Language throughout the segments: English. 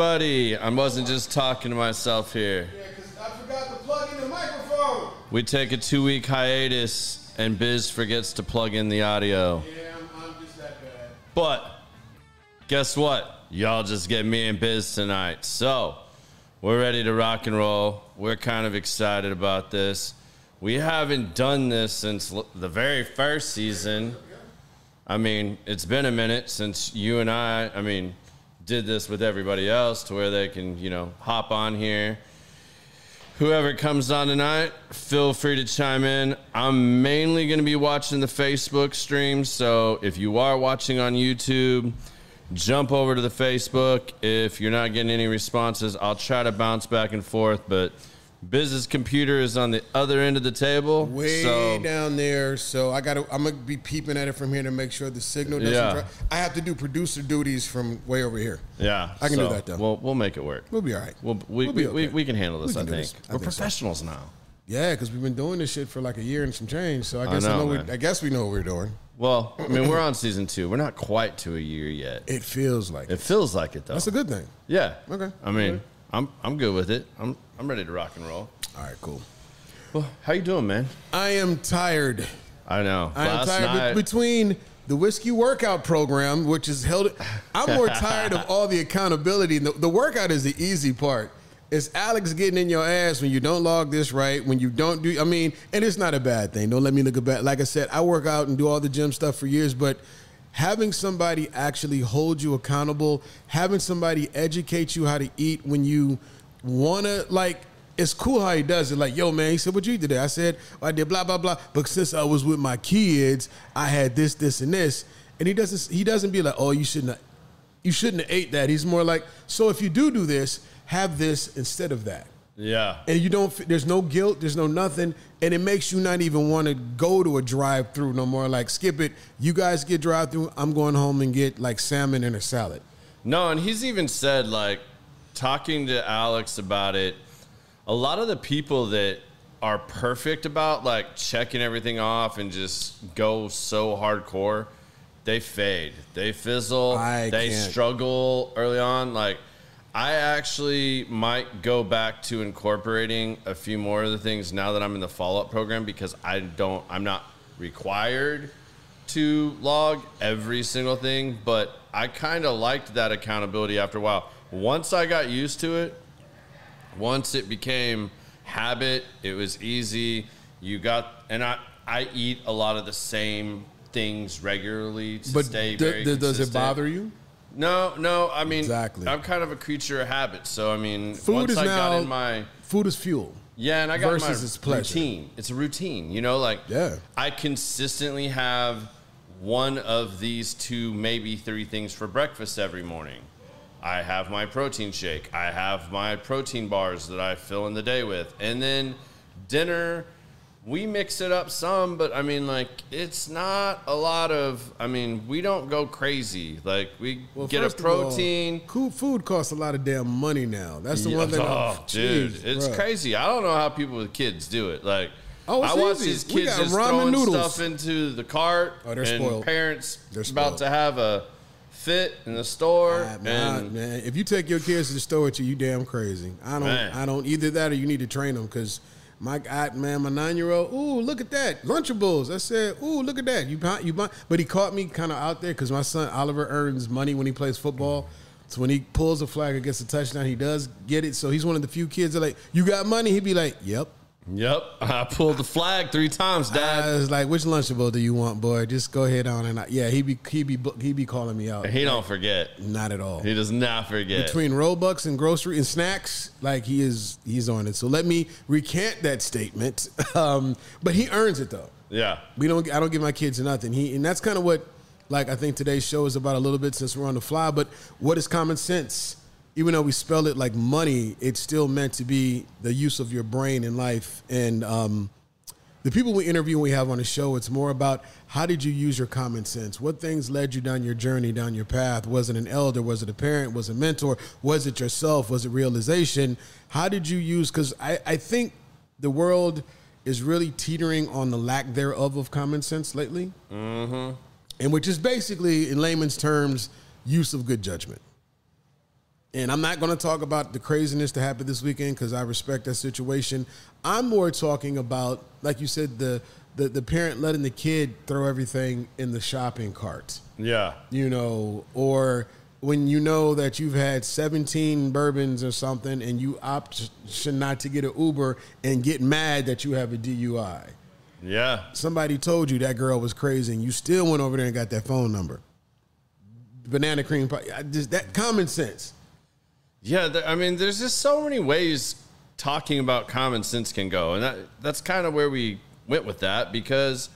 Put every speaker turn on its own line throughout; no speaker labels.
Everybody, I wasn't just talking to myself here.
Yeah, because I forgot to plug in the microphone.
We take a two week hiatus, and Biz forgets to plug in the audio.
Yeah, I'm, I'm just that bad.
But guess what? Y'all just get me and Biz tonight. So we're ready to rock and roll. We're kind of excited about this. We haven't done this since the very first season. I mean, it's been a minute since you and I, I mean, did this with everybody else to where they can, you know, hop on here. Whoever comes on tonight, feel free to chime in. I'm mainly going to be watching the Facebook stream, so if you are watching on YouTube, jump over to the Facebook. If you're not getting any responses, I'll try to bounce back and forth, but Biz's computer is on the other end of the table.
Way
so
down there, so I got to. I'm gonna be peeping at it from here to make sure the signal doesn't.
Yeah.
I have to do producer duties from way over here.
yeah,
I can do that, though.
We'll we'll make it work.
We'll be all right.
We'll, we,
We'll be
we, we,
okay.
we can handle this, I
can do
think.
this. I
We're
think so.
professionals now.
Yeah, because we've been doing this shit for like a year and some change. So I guess I
know,
know. we. I guess we know what we're doing.
Well, I mean, we're on season two. We're not quite to a year yet.
It feels like
It
it.
feels like it, though.
That's a good thing.
Yeah.
Okay.
I mean,
Okay.
I'm I'm good with it. I'm I'm ready to rock and roll.
All right, cool.
Well, how you doing, man?
I am tired.
I know.
I am
Last
tired
night,
be- between the whiskey workout program, which is held. I'm more tired of all the accountability. The, the workout is the easy part. It's Alex getting in your ass when you don't log this right, when you don't do. I mean, and it's not a bad thing. Don't let me look bad. Like I said, I work out and do all the gym stuff for years, but having somebody actually hold you accountable, having somebody educate you how to eat when you wanna like it's cool how he does it. Like, yo, man, he said, "What you eat today?" I said, oh, "I did blah blah blah." But since I was with my kids, I had this, this, and this. And he doesn't. He doesn't be like, "Oh, you shouldn't. Have, you shouldn't have ate that." He's more like, "So if you do do this, have this instead of that."
yeah.
And you don't. There's no guilt. There's no nothing, and it makes you not even want to go to a drive-through no more. Like, skip it. You guys get drive-through. I'm going home and get like salmon and a salad.
No, and he's even said like talking to Alex about it. A lot of the people that are perfect about like checking everything off and just go so hardcore, they fade, they fizzle,
I
they
can't.
struggle early on. Like I actually might go back to incorporating a few more of the things now that I'm in the follow up program because I don't, I'm not required to log every single thing, but I kind of liked that accountability after a while. Once I got used to it, once it became habit, it was easy. You got, and I, I eat a lot of the same things regularly to
But
stay
d-
very
d- does it bother you?
No, no. I mean,
Exactly.
I'm kind of a creature of habit. So I mean,
Food
once
is
I got
now-
in my
Food is fuel.
yeah, and I got
versus
my
its pleasure.
routine. It's a routine, you know. Like
Yeah.
I consistently have one of these two, maybe three things for breakfast every morning. I have my protein shake. I have my protein bars that I fill in the day with, and then dinner. We mix it up some, but I mean, like, it's not a lot of. I mean, we don't go crazy. Like, we get a
all,
protein.
cool food costs a lot of damn money now. That's the
Yeah,
one thing.
oh, dude, it's
bruh.
crazy. I don't know how people with kids do it. Like,
Oh,
I watch
easy.
these kids just throwing
noodles.
stuff into the cart,
Oh, they're
and
spoiled.
parents
They're
about to have a fit in the store,
Ah, man,
and
man, if you take your kids to the store with you, you damn crazy. I don't.
Man.
I don't either that or you need to train them because my God, man, my nine year old. Ooh, look at that Lunchables. I said, ooh, look at that. You buy, you buy, but he caught me kind of out there because my son Oliver earns money when he plays football. So when he pulls a flag against a touchdown, he does get it. So he's one of the few kids that like, you got money. He'd be like, yep.
Yep, I pulled the flag three times,
I
Dad.
was like, which Lunchable do you want, boy? Just go ahead on and I, yeah, he be he be he be calling me out.
he don't forget.
Not at all.
He does not forget.
between Robux and grocery and snacks, like he is, he's on it. So let me recant that statement. Um, but he earns it though.
yeah,
We don't. I don't give my kids nothing. He and that's kind of what, like I think today's show is about a little bit since we're on the fly. But what is common sense? Even though we spell it like money, it's still meant to be the use of your brain in life. And um, the people we interview and we have on the show, it's more about how did you use your common sense? What things led you down your journey, down your path? Was it an elder? Was it a parent? Was it a mentor? Was it yourself? Was it realization? How did you use? Because I, I think the world is really teetering on the lack thereof of common sense lately. Mm-hmm. And which is basically, in layman's terms, use of good judgment. And I'm not going to talk about the craziness that happened this weekend because I respect that situation. I'm more talking about, like you said, the, the the parent letting the kid throw everything in the shopping cart.
Yeah.
You know, or when you know that you've had 17 bourbons or something and you opt not to get an Uber and get mad that you have a DUI.
Yeah.
Somebody told you that girl was crazy and you still went over there and got that phone number. Banana cream pie. I Just that common sense.
Yeah, I mean, there's just so many ways talking about common sense can go, and that that's kind of where we went with that because,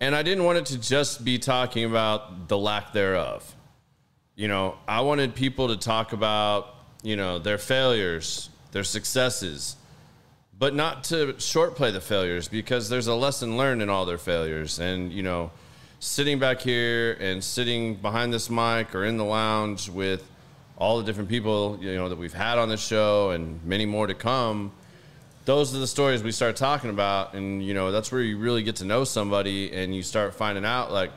and I didn't want it to just be talking about the lack thereof. You know, I wanted people to talk about you know their failures, their successes, but not to short play the failures because there's a lesson learned in all their failures, and you know. Sitting back here and sitting behind this mic or in the lounge with all the different people you know that we've had on the show and many more to come those are the stories we start talking about. And you know that's where you really get to know somebody and you start finding out like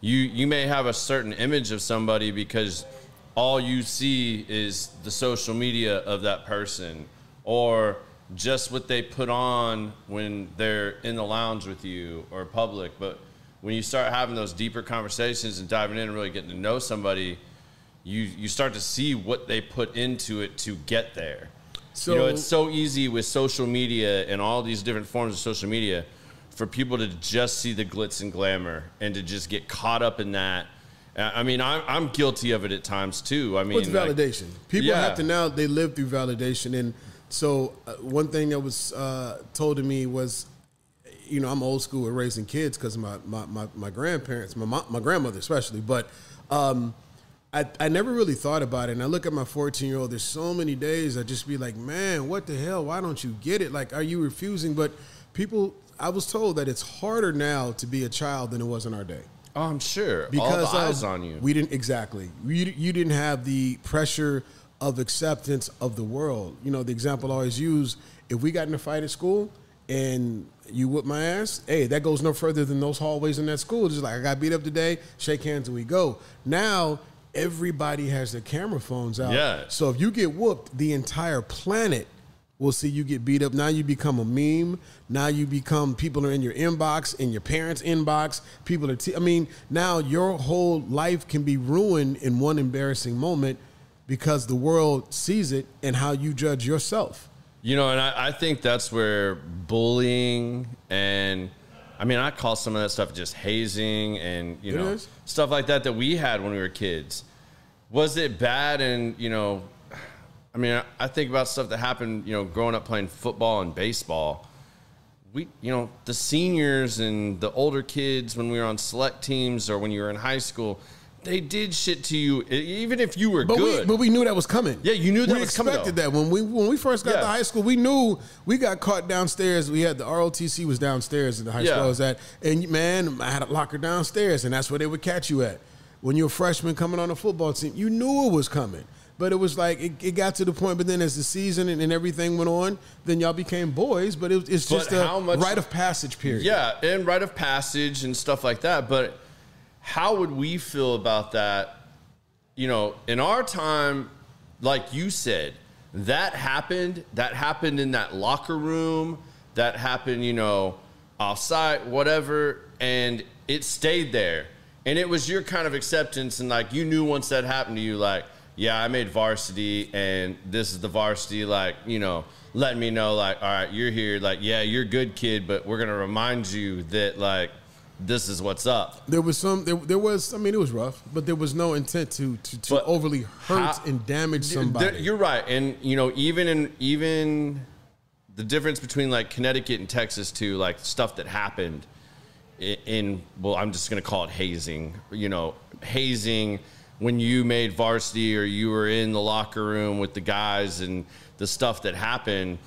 you you may have a certain image of somebody because all you see is the social media of that person or just what they put on when they're in the lounge with you or public. But when you start having those deeper conversations and diving in and really getting to know somebody you you start to see what they put into it to get there.
So
you know, it's so easy with social media and all these different forms of social media for people to just see the glitz and glamour and to just get caught up in that. I mean, I'm, I'm guilty of it at times too. I mean, like-
validation? People
Yeah.
have to now they live through validation, and so uh, one thing that was uh, told to me was, you know, I'm old school with raising kids because my, my my my grandparents, my my grandmother especially, but. Um, I, I never really thought about it. And I look at my 14 year old, there's so many days I just be like, man, what the hell? Why don't you get it? Like, are you refusing? But people, I was told that it's harder now to be a child than it was in our day
Oh, I'm sure.
because
all the
of-
eyes on you.
We didn't exactly. You you didn't have the pressure of acceptance of the world. You know, the example I always use: if we got in a fight at school and you whip my ass, hey, that goes no further than those hallways in that school. Just like I got beat up today, shake hands and we go. Now everybody has their camera phones out.
Yeah.
So if you get whooped, the entire planet will see you get beat up. Now you become a meme. Now you become people are in your inbox, in your parents' inbox. People are. T- I mean, now your whole life can be ruined in one embarrassing moment because the world sees it and how you judge yourself.
You know, and I, I think that's where bullying and I mean, I call some of that stuff just hazing and you
It
know
is.
stuff like that that we had when we were kids. Was it bad? And you know, I mean, I, I think about stuff that happened. You know, growing up playing football and baseball. We, you know, the seniors and the older kids when we were on select teams or when you were in high school, they did shit to you, even if you were
But
good.
we, but we knew that was coming.
Yeah, you knew that
we
was coming,
We
expected
that when we when we first got
Yeah.
to high school. We knew we got caught downstairs. We had the ROTC was downstairs in the high
Yeah.
school I was at, and man, I had a locker downstairs, and that's where they would catch you at. When you're a freshman coming on a football team, you knew it was coming. But it was like it, it got to the point. But then as the season and, and everything went on, then y'all became boys. But it, it's
But
just a
how much-
rite of passage period.
Yeah, and rite of passage and stuff like that. But how would we feel about that? You know, in our time, like you said, that happened. That happened in that locker room. That happened, you know, offsite, whatever, and it stayed there. And it was your kind of acceptance, and like you knew once that happened to you, like, yeah, I made varsity, and this is the varsity, like, you know, letting me know, like, all right, you're here, like, yeah, you're good kid, but we're gonna remind you that, like, this is what's up.
There was some. There, there was. I mean, it was rough, but there was no intent to to, to overly hurt
how-
and damage
There-
somebody.
You're right, and you know, even in even the difference between like Connecticut and Texas to like stuff that happened in, in well, I'm just gonna call it hazing. You know, hazing when you made varsity or you were in the locker room with the guys and the stuff that happened.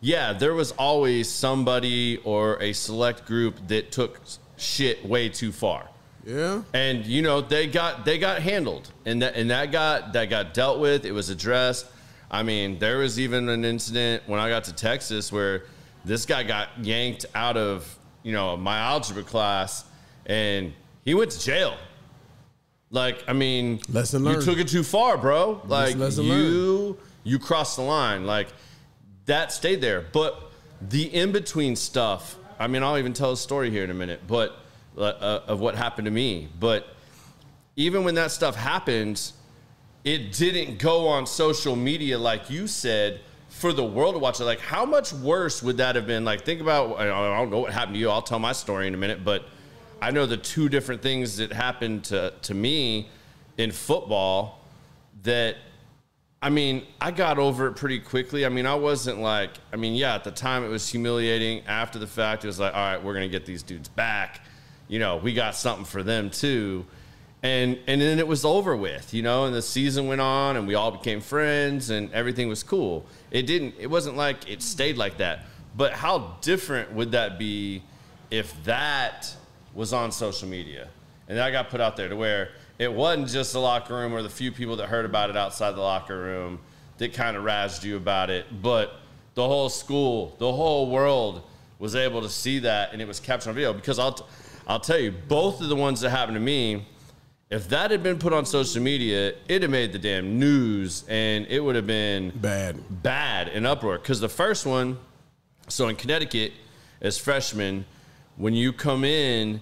Yeah, there was always somebody or a select group that took shit way too far
yeah.
and you know they got they got handled and that and that got that got dealt with it was addressed i mean there was even an incident when i got to texas where this guy got yanked out of you know my algebra class and he went to jail Like, I mean,
Lesson learned.
you took it too far, bro. Like,
lesson
you you crossed the line. Like, that stayed there. But the in between stuff. I mean, I'll even tell a story here in a minute, but uh, uh, of what happened to me. But even when that stuff happens, it didn't go on social media like you said for the world to watch it. Like, how much worse would that have been? Like, think about I don't know what happened to you. I'll tell my story in a minute, but I know the two different things that happened to to me in football that. I mean, I got over it pretty quickly. I mean, I wasn't like, I mean, yeah, at the time it was humiliating. After the fact, it was like, all right, we're going to get these dudes back. You know, we got something for them too and and then it was over with, you know, and the season went on and we all became friends and everything was cool. It didn't it wasn't like it stayed like that. But how different would that be if that was on social media? And that got put out there to where it wasn't just the locker room or the few people that heard about it outside the locker room that kind of razzed you about it, but the whole school, the whole world was able to see that and it was captured on video because I'll t- I'll tell you both of the ones that happened to me if that had been put on social media, it'd have made the damn news and it would have been
Bad.
bad and uproar. Because the first one, so in Connecticut, as freshmen, when you come in,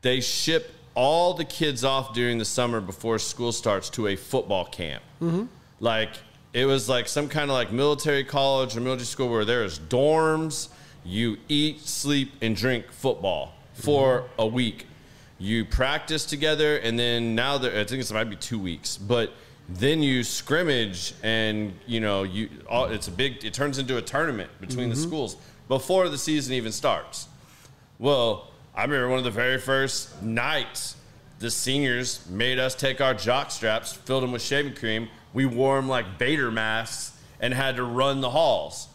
they ship all the kids off during the summer before school starts to a football camp. Mm-hmm. Like it was like some kind of like military college or military school where there's dorms. You eat, sleep, and drink football for mm-hmm. a week. You practice together, and then now there, I think it might be two weeks, but then you scrimmage, and you know you. All, it's a big. It turns into a tournament between the mm-hmm. schools before the season even starts. Well, I remember one of the very first nights, the seniors made us take our jock straps, filled them with shaving cream. We wore them like Vader masks and had to run the halls.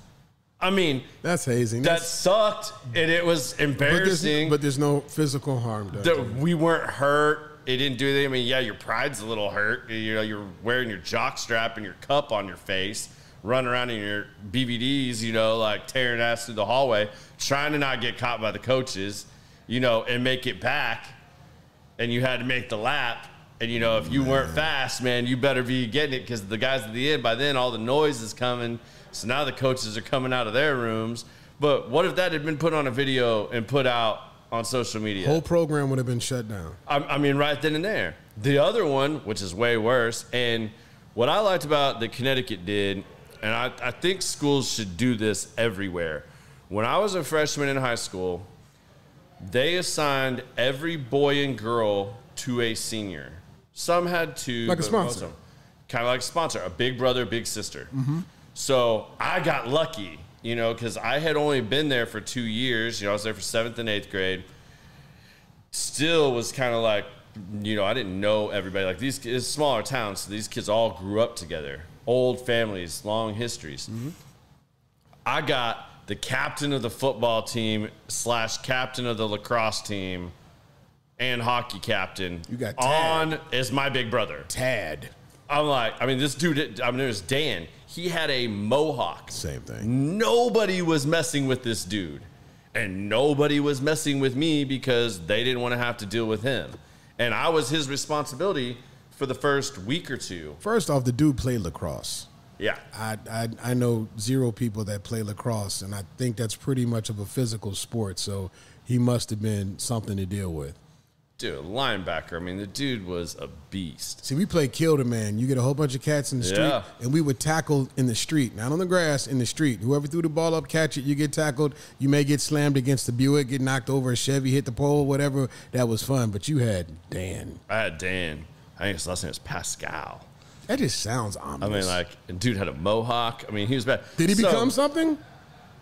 I mean,
That's hazing.
that
That's,
sucked, and it was
but, there's,
embarrassing.
but there's no physical harm done. you.
we weren't hurt. It didn't do anything. I mean, yeah, your pride's a little hurt. You know, you're wearing your jock strap and your cup on your face, running around in your BVDs, you know, like tearing ass through the hallway, trying to not get caught by the coaches, you know, and make it back. And you had to make the lap. And, you know, if you weren't fast, man, you better be getting it because the guys at the end, by then, all the noise is coming. So now the coaches are coming out of their rooms. But what if that had been put on a video and put out on social media?
Whole program would have been shut down.
I, I mean, right then and there. The other one, which is way worse, and what I liked about the Connecticut did, and I, I think schools should do this everywhere. When I was a freshman in high school, they assigned every boy and girl to a senior. Some had two,
Like a sponsor.
Kind of like a sponsor, a big brother, big sister. So I got lucky, you know, because I had only been there for two years. You know, I was there for seventh and eighth grade still was kind of like, you know, I didn't know everybody. Like these, it's smaller towns, so these kids all grew up together, old families, long histories. Mm-hmm. I got the captain of the football team slash captain of the lacrosse team and hockey captain
You got
on as my big brother.
Tad.
I'm like, I mean, this dude, I mean, there's Dan. He had a mohawk.
Same thing.
Nobody was messing with this dude. And nobody was messing with me because they didn't want to have to deal with him. And I was his responsibility for the first week or two.
First off, the dude played lacrosse.
Yeah.
I, I I know zero people that play lacrosse, and I think that's pretty much of a physical sport. So he must have been something to deal with.
Dude, linebacker. I mean, the dude was a beast.
See, we play kill the man. You get a whole bunch of cats in the street,
Yeah.
and we would tackle in the street, not on the grass, in the street. Whoever threw the ball up, catch it. You get tackled. You may get slammed against the Buick, get knocked over a Chevy, hit the pole, whatever. That was fun. But you had Dan.
I had Dan. I think his last name was Pascal.
That just sounds ominous.
I mean, like, and dude had a mohawk. I mean, he was bad.
did he
So-
become something?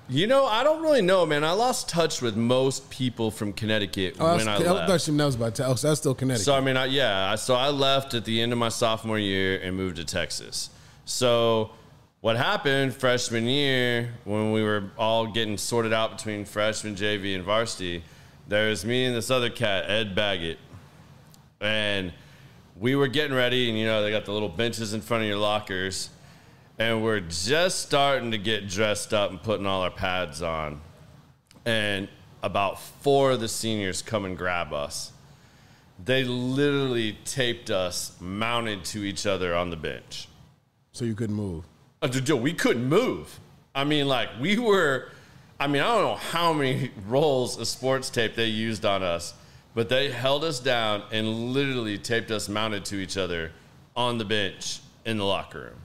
You know, I don't really know, man. I lost touch with most people from Connecticut
Oh,
when I
that's,
left.
I thought that was about to. Oh, so that's still Connecticut.
So I mean, I, yeah. So I left at the end of my sophomore year and moved to Texas. So what happened freshman year when we were all getting sorted out between freshman, JV, and varsity? There was me and this other cat, Ed Baggett, and we were getting ready. And you know, they got the little benches in front of your lockers, and we're just starting to get dressed up and putting all our pads on. And about four of the seniors come and grab us they literally taped us mounted to each other on the bench.
So you couldn't move.
Uh, we couldn't move. I mean, like we were. I mean, I don't know how many rolls of sports tape they used on us, but they held us down and literally taped us mounted to each other on the bench in the locker room.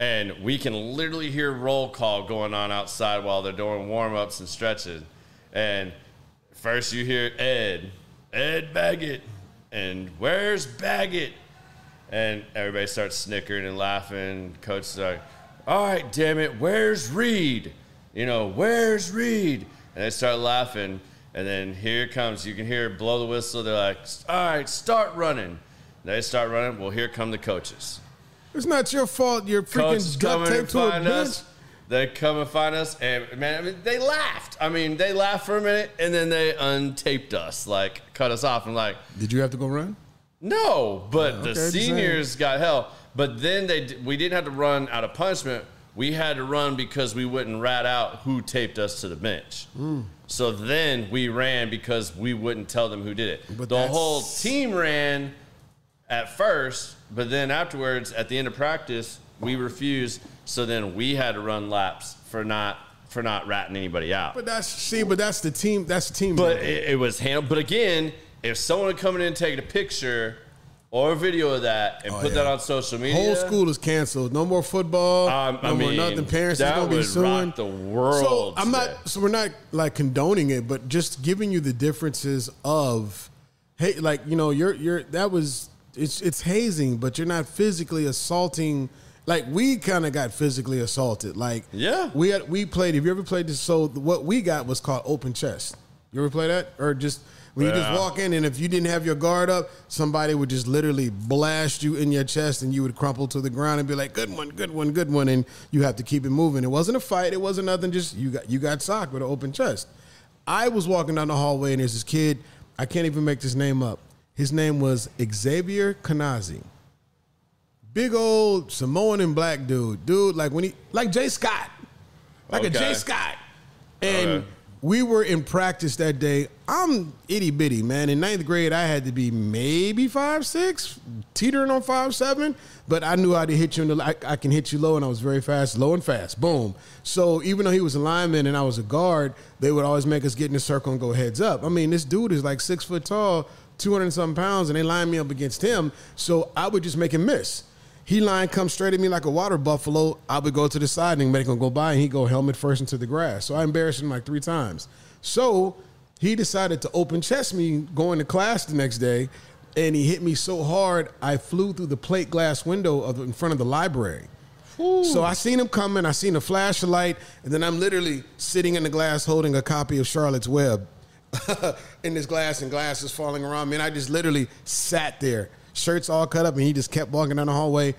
And we can literally hear roll call going on outside while they're doing warm ups and stretching. And first you hear Ed, Ed Baggett, and where's Baggett? And everybody starts snickering and laughing. Coach is like, all right, damn it, where's Reed? You know, where's Reed? And they start laughing. And then here it comes. You can hear it blow the whistle. They're like, all right, start running. They start running. Well, here come the coaches.
It's not your fault. You're freaking duct taped to a bench.
us. They come and find us, and man, I mean, they laughed. I mean, they laughed for a minute, and then they untaped us, like cut us off, and like,
Did you have to go run?
no. But
okay,
the
just saying.
seniors got hell. But then they, we didn't have to run out of punishment. We had to run because we wouldn't rat out who taped us to the bench.
Hmm.
So then we ran because we wouldn't tell them who did it.
But
the whole team ran at first, but then afterwards, at the end of practice, we refused. So then we had to run laps for not for not ratting anybody out.
But that's see, but that's the team. That's the team.
But it, it was handled. But again, if someone come in and taken a picture or a video of that and
Oh,
put
yeah.
that on social media,
whole school is canceled. No more football.
Um,
no
I
more
mean,
nothing. Parents is gonna be suing
rock the world
So I'm
today.
not. So we're not like condoning it, but just giving you the differences of, hey, like you know, you're you're that was it's it's hazing, but you're not physically assaulting. Like we kind of got physically assaulted. Like
Yeah.
we had we played. Have you ever played this? So what we got was called open chest. You ever play that or just? When you just walk in, and if you didn't have your guard up, somebody would just literally blast you in your chest, and you would crumple to the ground and be like, "Good one, good one, good one," and you have to keep it moving. It wasn't a fight. It wasn't nothing. Just you got you got socked with an open chest. I was walking down the hallway, and there's this kid. I can't even make this name up. His name was Xavier Kanazi. Big old Samoan and black dude, dude. Like when he like Jay Scott, like a Jay Scott, and.
Okay.
We were in practice that day. I'm itty bitty, man. In ninth grade, I had to be maybe five six, teetering on five seven. But I knew how to hit you in the. I, I can hit you low, and I was very fast, low and fast. Boom. So even though he was a lineman and I was a guard, they would always make us get in a circle and go heads up. I mean, this dude is like six foot tall, two hundred something pounds, and they lined me up against him. So I would just make him miss. He line comes straight at me like a water buffalo. I would go to the side and make him go by, and he go helmet first into the grass. So I embarrassed him like three times. So he decided to open chest me going to class the next day, and he hit me so hard I flew through the plate glass window of in front of the library. So I seen him coming. I seen a flashlight, and then I'm literally sitting in the glass holding a copy of Charlotte's Web in this glass, and glass is falling around me. And I just literally sat there, shirts all cut up, and he just kept walking down the hallway.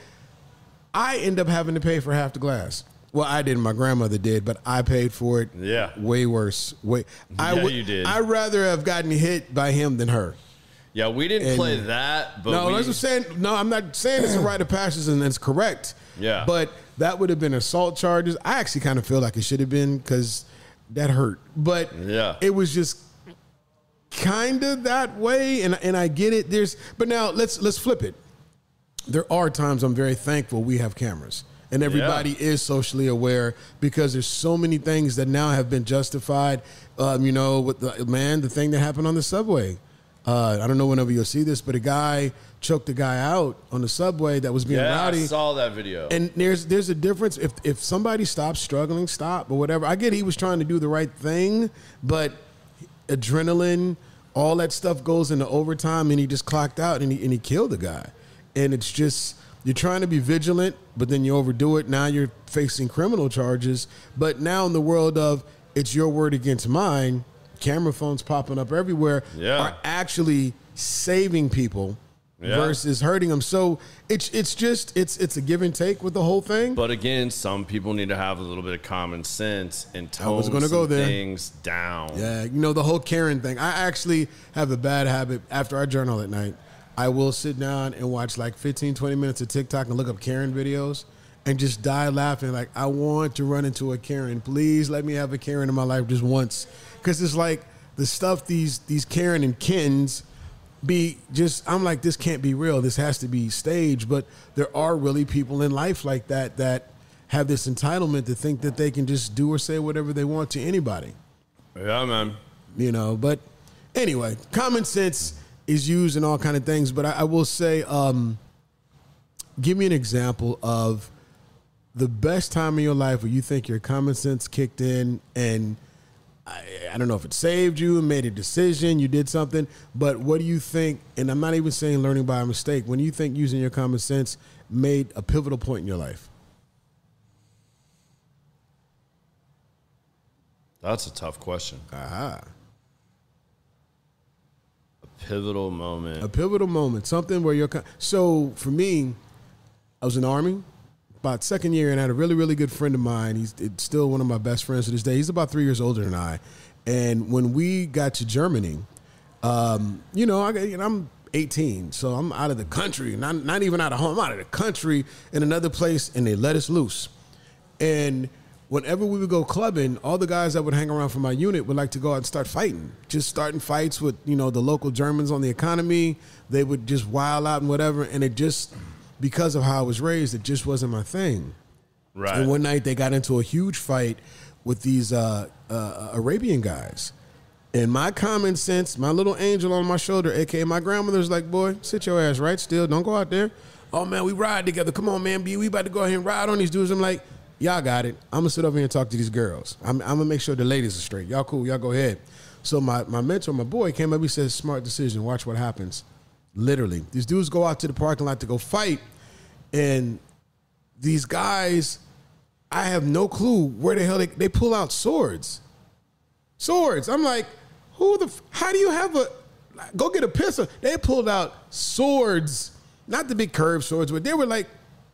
I end up having to pay for half the glass. Well, I didn't. My grandmother did, but I paid for it.
Yeah.
way worse. Way. I
Yeah,
would-
you did.
I'd rather have gotten hit by him than her.
yeah, we didn't
And-
play that, but
no,
we,
I'm saying. No, I'm not saying it's a rite of passage and it's correct.
Yeah.
But that would have been assault charges. I actually kind of feel like it should have been because that hurt. But
Yeah.
it was just kind of that way, and and I get it. There's but now let's let's flip it. There are times I'm very thankful we have cameras. And everybody is socially aware because there's so many things that now have been justified. Um, you know, with the man, the thing that happened on the subway. Uh, I don't know whenever you'll see this, but a guy choked a guy out on the subway that was being
yeah, I
rowdy.
saw that video.
And there's there's a difference if if somebody stops struggling, stop or whatever. I get he was trying to do the right thing, but adrenaline, all that stuff goes into overtime, and he just clocked out and he and he killed the guy. And it's just you're trying to be vigilant, but then you overdo it. Now you're facing criminal charges. But now in the world of it's your word against mine, camera phones popping up everywhere
Yeah.
are actually saving people
Yeah.
versus hurting them. So it's it's just it's it's a give and take with the whole thing.
But again, some people need to have a little bit of common sense and tone
was gonna go there.
things down.
yeah, you know the whole Karen thing. I actually have a bad habit after I journal at night. I will sit down and watch like 15, 20 minutes of TikTok and look up Karen videos and just die laughing. Like, I want to run into a Karen. Please let me have a Karen in my life just once. Because it's like the stuff these these Karen and Kens be just I'm like this can't be real. This has to be staged. But there are really people in life like that that have this entitlement to think that they can just do or say whatever they want to anybody.
Yeah, man.
You know, but anyway, common sense is used in all kind of things. But I, I will say, um, give me an example of the best time in your life where you think your common sense kicked in and I, I, don't know if it saved you, made a decision, you did something, but what do you think? And I'm not even saying learning by a mistake. When you think using your common sense made a pivotal point in your life?
That's a tough question.
Aha.
A pivotal moment.
A pivotal moment. Something where you're. So for me, I was in the army about second year and I had a really, really good friend of mine. He's still one of my best friends to this day. He's about three years older than I. And when we got to Germany, um, you know, I, I'm 18, so I'm out of the country, not, not even out of home, I'm out of the country in another place, and they let us loose. And whenever we would go clubbing, all the guys that would hang around from my unit would like to go out and start fighting. Just starting fights with, you know, the local Germans on the economy. They would just wild out and whatever. And it just because of how I was raised, it just wasn't my thing.
Right.
And one night they got into a huge fight with these uh, uh, Arabian guys. And my common sense, my little angel on my shoulder, aka my grandmother's like, boy, sit your ass right still. Don't go out there. Oh man, we ride together. Come on, man, B. We about to go ahead and ride on these dudes. I'm like, y'all got it. I'm gonna sit over here and talk to these girls. I'm, I'm gonna make sure the ladies are straight. Y'all cool. Y'all go ahead. So my, my mentor, my boy, came up. He says, smart decision. Watch what happens. Literally, these dudes go out to the parking lot to go fight and these guys, I have no clue where the hell they, they pull out swords. Swords. I'm like, who the, how do you have a, go get a pistol. They pulled out swords, not the big curved swords, but they were like,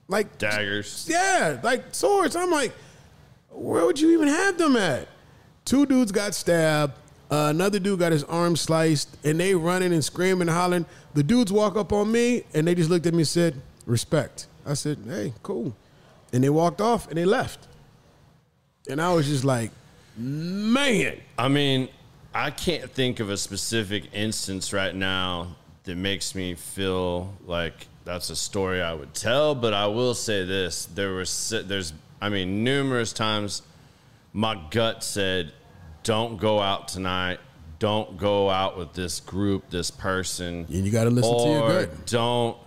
like
daggers.
Yeah, like swords. I'm like, where would you even have them at? Two dudes got stabbed. Uh, another dude got his arm sliced, and they running and screaming and hollering. The dudes walk up on me, and they just looked at me and said, "Respect." I said, hey, cool. And they walked off and they left. And I was just like, man.
I mean, I can't think of a specific instance right now that makes me feel like that's a story I would tell, but I will say this: there was there's I mean numerous times my gut said, "Don't go out tonight. Don't go out with this group, this person."
And you got to listen to your gut.
Don't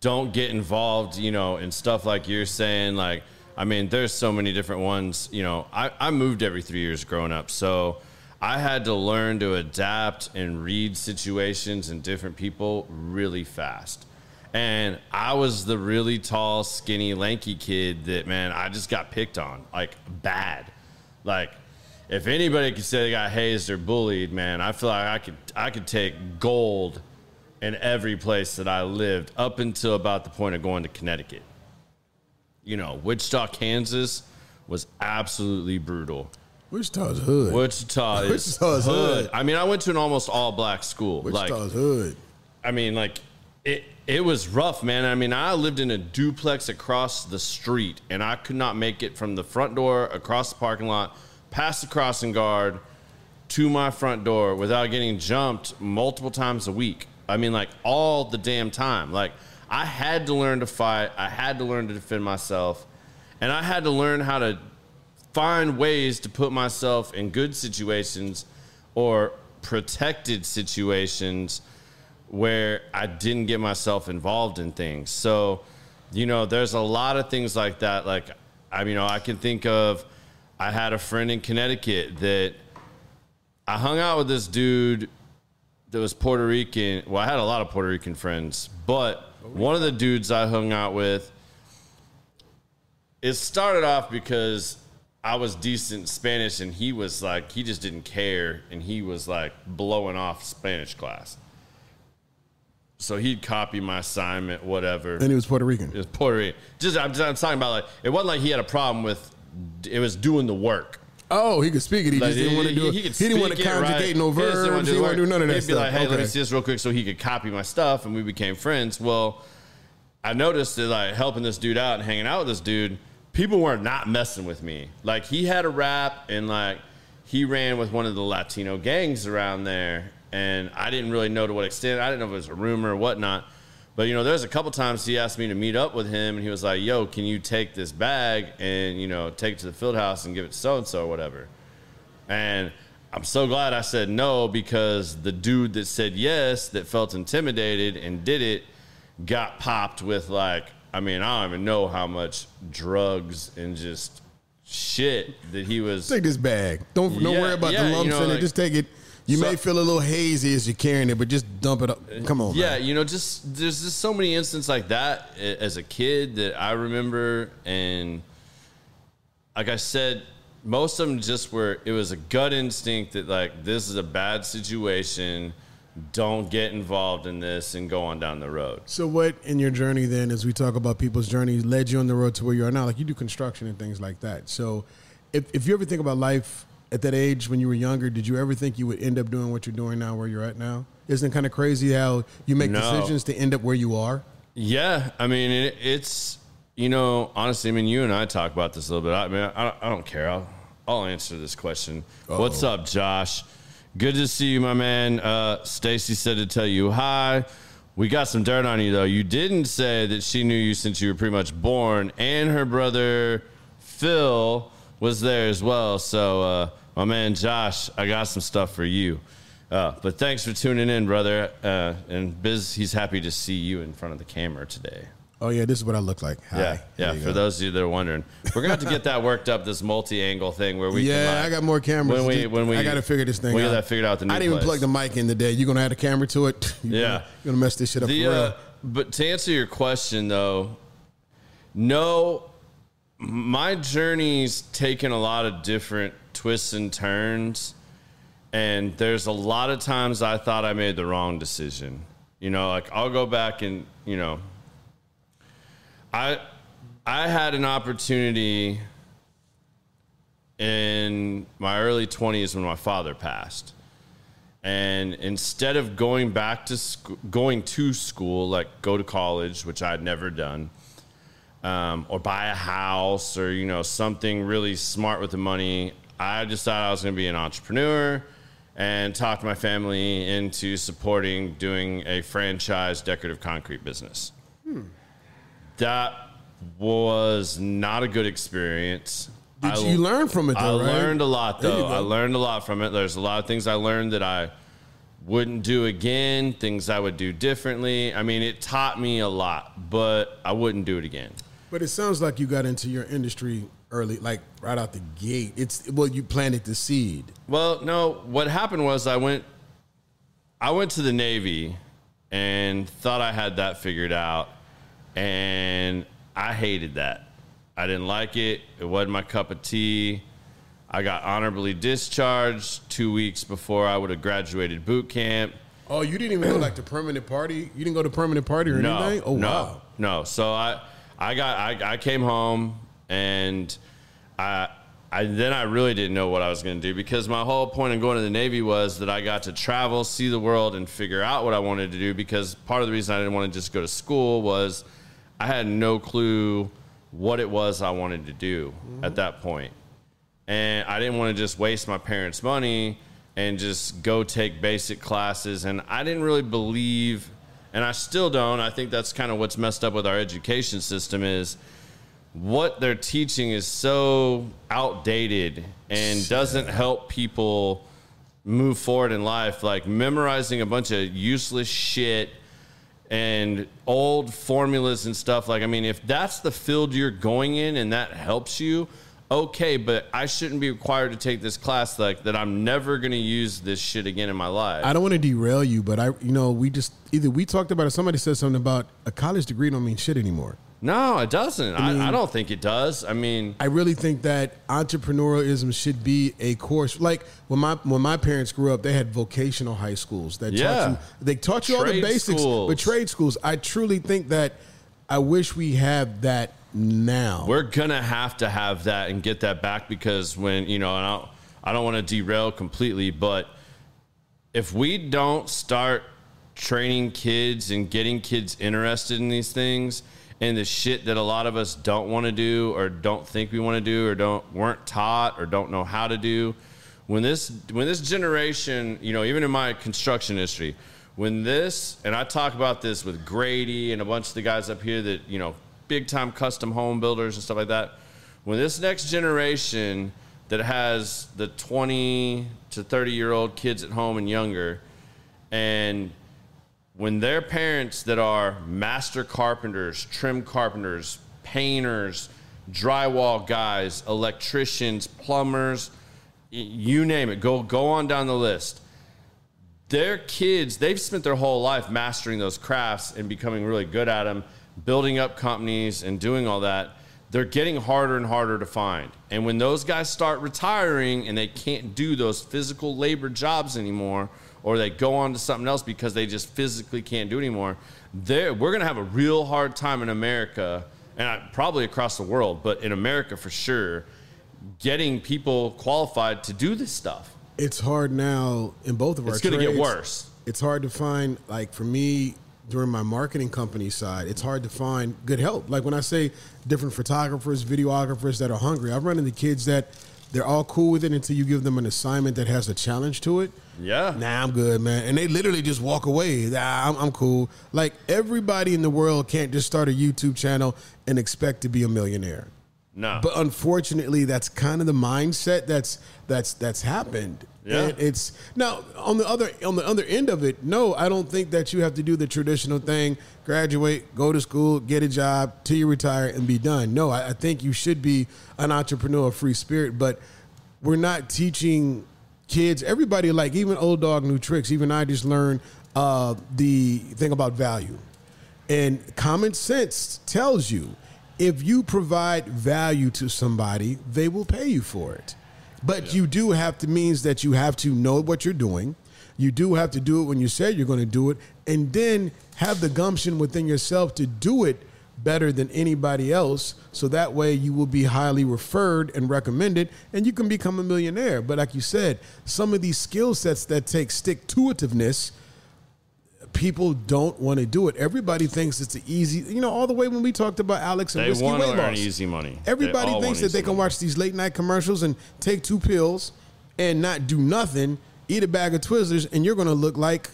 don't get involved, you know, in stuff like you're saying. Like, I mean, there's so many different ones. You know, I, I moved every three years growing up. So I had to learn to adapt and read situations and different people really fast. And I was the really tall, skinny, lanky kid that, man, I just got picked on like bad. Like, if anybody could say they got hazed or bullied, man, I feel like I could I could take gold in every place that I lived up until about the point of going to Connecticut. You know, Wichita, Kansas was absolutely brutal.
Wichita's hood.
Wichita is Wichita's hood. hood. I mean, I went to an almost all black school.
Wichita's
like,
hood.
I mean, like it. It was rough, man. I mean, I lived in a duplex across the street, and I could not make it from the front door across the parking lot, past the crossing guard, to my front door without getting jumped multiple times a week. I mean, like all the damn time. Like I had to learn to fight. I had to learn to defend myself, and I had to learn how to find ways to put myself in good situations or protected situations where I didn't get myself involved in things. So, you know, there's a lot of things like that. Like, I mean, you know, I can think of I had a friend in Connecticut that I hung out with this dude that was Puerto Rican. Well, I had a lot of Puerto Rican friends, but one of the dudes I hung out with, it started off because I was decent Spanish and he was like, he just didn't care and he was like blowing off Spanish class. So he'd copy my assignment, whatever.
And he was Puerto Rican.
It was Puerto Rican. Just I'm, just, I'm talking about like it wasn't like he had a problem with. It was doing the work.
Oh, he could speak it. He like, just didn't want to do it. He, he didn't want to conjugate right. no verbs. He didn't want to do, do none of that
He'd
stuff.
be like, hey,
okay.
let me see this real quick so he could copy my stuff and we became friends. Well, I noticed that like helping this dude out and hanging out with this dude, people were not messing with me. Like he had a rap and like he ran with one of the Latino gangs around there. and I didn't really know to what extent. I didn't know if it was a rumor or whatnot. But you know, there's a couple times he asked me to meet up with him, and he was like, "Yo, can you take this bag and you know take it to the field house and give it to so and so or whatever?" And I'm so glad I said no because the dude that said yes, that felt intimidated and did it, got popped with like, I mean, I don't even know how much drugs and just shit that he was.
Take this bag. Don't don't
Yeah,
worry about
yeah,
the
you
lumps
know,
in
like-
it. Just take it. You
So-
may feel a little hazy as you're carrying it, but just dump it up. Come on.
Yeah,
man.
you know, just there's just so many instances like that as a kid that I remember, and like I said, most of them just were. It was a gut instinct that like this is a bad situation. Don't get involved in this and go on down the road.
So what in your journey then, as we talk about people's journeys, led you on the road to where you are now? Like you do construction and things like that. So if if you ever think about life at that age when you were younger, did you ever think you would end up doing what you're doing now, where you're at now? Isn't it kind of crazy how you make
No.
decisions to end up where you are?
Yeah, I mean, it, it's you know, honestly, I mean, you and I talk about this a little bit. I mean, I, I don't care. I'll, I'll answer this question. What's up, Josh? Good to see you, my man. Uh, Stacy said to tell you hi. We got some dirt on you though. You didn't say that she knew you since you were pretty much born, and her brother Phil was there as well. So, uh, my man Josh, I got some stuff for you. Uh, but thanks for tuning in, brother. Uh, and Biz, he's happy to see you in front of the camera today.
Oh yeah, this is what I look like. Hi.
Yeah, yeah. For
go.
those of you that are wondering, we're gonna have to get that worked up. This multi-angle thing where we
yeah,
can, like,
I got more cameras.
When we when we
I got to figure this thing
we
out.
get that figured out. The new
I didn't even
place.
plug the mic in today. You're gonna add a camera to it. You're
Yeah.
gonna, you're gonna mess this shit up
The
for real.
uh, but to answer your question though, no, my journey's taken a lot of different twists and turns, and there's a lot of times I thought I made the wrong decision. You know, like I'll go back and you know, I I had an opportunity in my early 20s when my father passed and instead of going back to sc- going to school like go to college which i'd never done um, or buy a house or you know something really smart with the money i just decided i was going to be an entrepreneur and talked my family into supporting doing a franchise decorative concrete business hmm. that was not a good experience
Did
I-
you learn from it
I
right?
learned a lot though. I learned a lot from it. There's a lot of things I learned that I wouldn't do again, things I would do differently. I mean, it taught me a lot, but I wouldn't do it again.
But it sounds like you got into your industry early, like right out the gate. It's well, you planted the seed.
Well, no, what happened was I went I went to the Navy and thought I had that figured out and I hated that. I didn't like it. It wasn't my cup of tea. I got honorably discharged 2 weeks before I would have graduated boot camp.
Oh, you didn't even go like to permanent party. You didn't go to permanent party or
No,
anything. Oh
no,
wow.
no. So I, I got, I, I came home and I, I then I really didn't know what I was going to do because my whole point of going to the Navy was that I got to travel, see the world, and figure out what I wanted to do. Because part of the reason I didn't want to just go to school was I had no clue what it was I wanted to do mm-hmm. at that point and I didn't want to just waste my parents' money and just go take basic classes. And I didn't really believe, and I still don't. I think that's kind of what's messed up with our education system is what they're teaching is so outdated and doesn't help people move forward in life. Like memorizing a bunch of useless shit and old formulas and stuff. Like, I mean, if that's the field you're going in and that helps you, okay, but I shouldn't be required to take this class like that. I'm never going to use this shit again in my life.
I don't want to derail you, but I, you know, we just either we talked about it. Somebody said something about a college degree don't mean shit anymore.
No, it doesn't. I,
mean-
I don't think it does. I mean,
I really think that entrepreneurialism should be a course. Like when my when my parents grew up, they had vocational high schools that
Yeah.
taught you. They taught you all the basics,
schools.
but trade schools. I truly think that I wish we have that now.
we're gonna have to have that and get that back because when you know, and I don't, I don't want to derail completely, but if we don't start training kids and getting kids interested in these things and the shit that a lot of us don't want to do or don't think we want to do or don't weren't taught or don't know how to do, when this when this generation, you know, even in my construction industry, when this and I talk about this with Grady and a bunch of the guys up here that you know, big time custom home builders and stuff like that. When this next generation that has the 20 to 30 year old kids at home and younger, and when their parents that are master carpenters, trim carpenters, painters, drywall guys, electricians, plumbers, you name it, go go on down the list. Their kids, they've spent their whole life mastering those crafts and becoming really good at them, building up companies and doing all that. They're getting harder and harder to find. And when those guys start retiring and they can't do those physical labor jobs anymore, or they go on to something else because they just physically can't do it anymore, there we're going to have a real hard time in America and I, probably across the world, but in America for sure, getting people qualified to do this stuff.
It's hard now in both of our.
It's going to get worse.
It's hard to find, like for me, during my marketing company side, it's hard to find good help. Like when I say different photographers, videographers that are hungry, I've run into kids that they're all cool with it until you give them an assignment that has a challenge to it.
Yeah.
Nah, I'm good, man. And they literally just walk away. Nah, I'm, I'm cool. Like everybody in the world can't just start a YouTube channel and expect to be a millionaire.
No.
But unfortunately, that's kind of the mindset that's that's that's happened.
Yeah.
And it's now on the other on the other end of it. No, I don't think that you have to do the traditional thing: graduate, go to school, get a job till you retire, and be done. No, I, I think you should be an entrepreneur, a free spirit. But we're not teaching kids. Everybody like even old dog new tricks. Even I just learned uh, the thing about value, and common sense tells you if you provide value to somebody, they will pay you for it. But yeah. you do have to means that you have to know what you're doing. You do have to do it when you say you're going to do it, and then have the gumption within yourself to do it better than anybody else. So that way you will be highly referred and recommended, and you can become a millionaire. But like you said, some of these skill sets that take stick to itiveness people don't want to do it. Everybody thinks it's the easy, you know, all the way when we talked about Alex and
they
whiskey
want
weight
to
loss.
easy money.
Everybody thinks that they can
money.
watch these late night commercials and take two pills and not do nothing, eat a bag of Twizzlers, and you're going to look like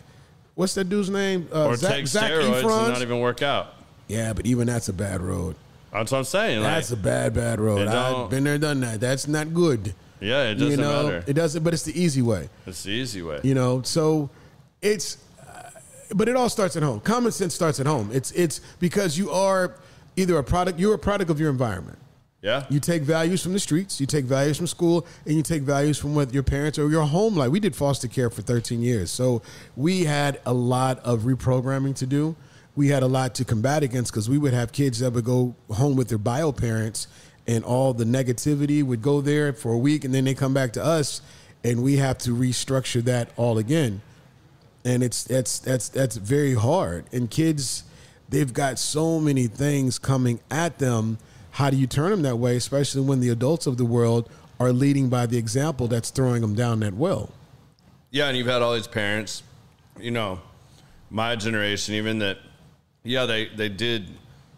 what's that dude's name?
Uh, or Zac, take Zac steroids Efron's. and not even work out.
Yeah, but even that's a bad road.
That's what I'm saying.
That's
like,
a bad, bad road. I've been there, done that. That's not good.
Yeah, it doesn't
you know,
matter.
It doesn't, but it's the easy way.
It's the easy way.
You know, so it's but it all starts at home. Common sense starts at home. It's it's because you are either a product, you're a product of your environment.
Yeah.
You take values from the streets, you take values from school, and you take values from what your parents or your home life. We did foster care for 13 years. So we had a lot of reprogramming to do. We had a lot to combat against because we would have kids that would go home with their bio parents and all the negativity would go there for a week and then they come back to us and we have to restructure that all again and it's that's that's that's very hard. And kids, they've got so many things coming at them. How do you turn them that way, especially when the adults of the world are leading by the example that's throwing them down that well?
Yeah, and you've had all these parents, you know, my generation, even that, yeah, they they did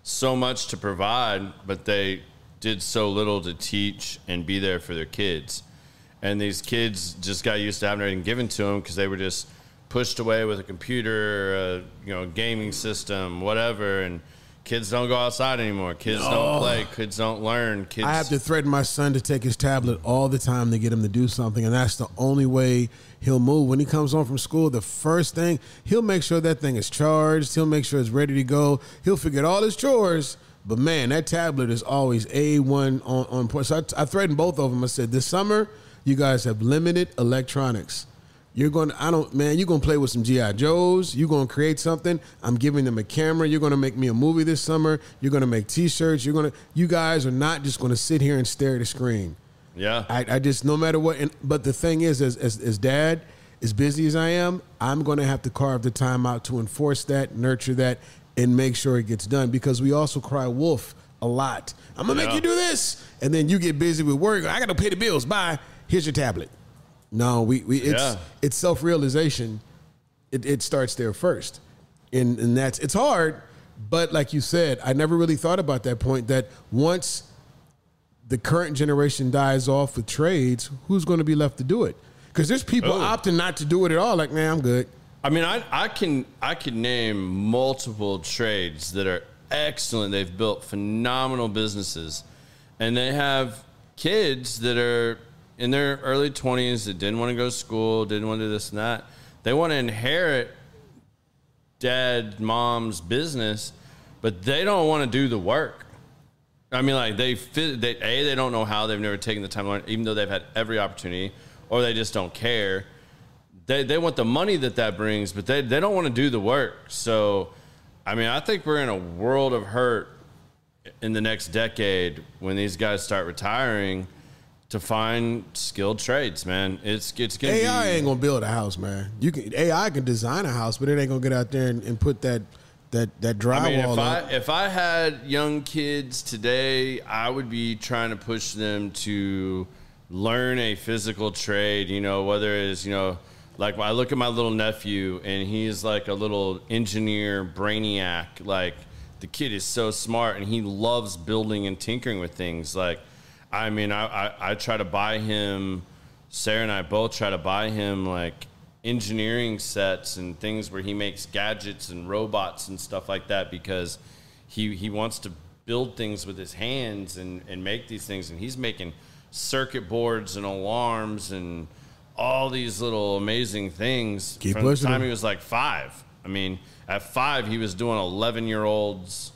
so much to provide, but they did so little to teach and be there for their kids. And these kids just got used to having everything given to them because they were just pushed away with a computer, a, you know, gaming system, whatever, and kids don't go outside anymore. Kids no. don't play. Kids don't learn. Kids.
I have to threaten my son to take his tablet all the time to get him to do something, and that's the only way he'll move. When he comes home from school, the first thing he'll make sure that thing is charged. He'll make sure it's ready to go. He'll forget all his chores. But man, that tablet is always a one on on point. So I, I threatened both of them. I said, this summer you guys have limited electronics. You're going to, I don't, man, you're going to play with some G.I. Joes. You're going to create something. I'm giving them a camera. You're going to make me a movie this summer. You're going to make t shirts. You're going to, you guys are not just going to sit here and stare at a screen.
Yeah.
I, I just, no matter what, and, but the thing is, as, as, as dad, as busy as I am, I'm going to have to carve the time out to enforce that, nurture that, and make sure it gets done because we also cry wolf a lot. I'm going to yeah. make you do this. And then you get busy with work. I got to pay the bills. Bye. Here's your tablet. No, we, we it's yeah. it's self realization. It, it starts there first, and and that's it's hard. But like you said, I never really thought about that point. That once the current generation dies off with trades, who's going to be left to do it? Because there's people
Oh.
opting not to do it at all. Like, man, I'm good.
I mean, I, I can I can name multiple trades that are excellent. They've built phenomenal businesses, and they have kids that are in their early twenties that didn't want to go to school, didn't want to do this and that. They want to inherit dad, mom's business, but they don't want to do the work. I mean, like they. They, a they don't know how. They've never taken the time to learn, even though they've had every opportunity, or they just don't care. They they want the money that that brings, but they they don't want to do the work. So, I mean, I think we're in a world of hurt in the next decade when these guys start retiring to find skilled trades. Man, it's it's gonna
AI
be,
ain't gonna build a house, man. You can AI can design a house, but it ain't gonna get out there and, and put that that that drywall
I mean, if I if I had young kids today, I would be trying to push them to learn a physical trade. You know, whether it's you know, like I look at my little nephew, and he's like a little engineer brainiac. Like the kid is so smart, and he loves building and tinkering with things. Like, I mean, I I, I try to buy him. Sarah and I both try to buy him like engineering sets and things where he makes gadgets and robots and stuff like that because he he wants to build things with his hands and and make these things. And he's making circuit boards and alarms and all these little amazing things.
Keep
from the time he was like 5 i mean at 5 he was doing 11 year olds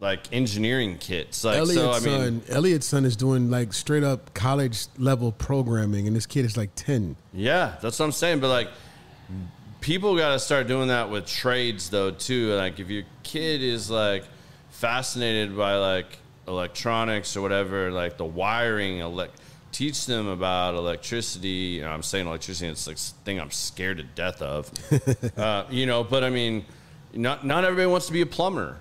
like engineering kits like
Elliot's
so i mean
son, Elliot's son is doing like straight up college level programming, and this kid is like ten.
Yeah, that's what I'm saying. But like, people got to start doing that with trades though too. Like, if your kid is like fascinated by like electronics or whatever, like the wiring, elect, teach them about electricity. You know, I'm saying electricity, it's like thing I'm scared to death of. uh, you know, but I mean, not not everybody wants to be a plumber.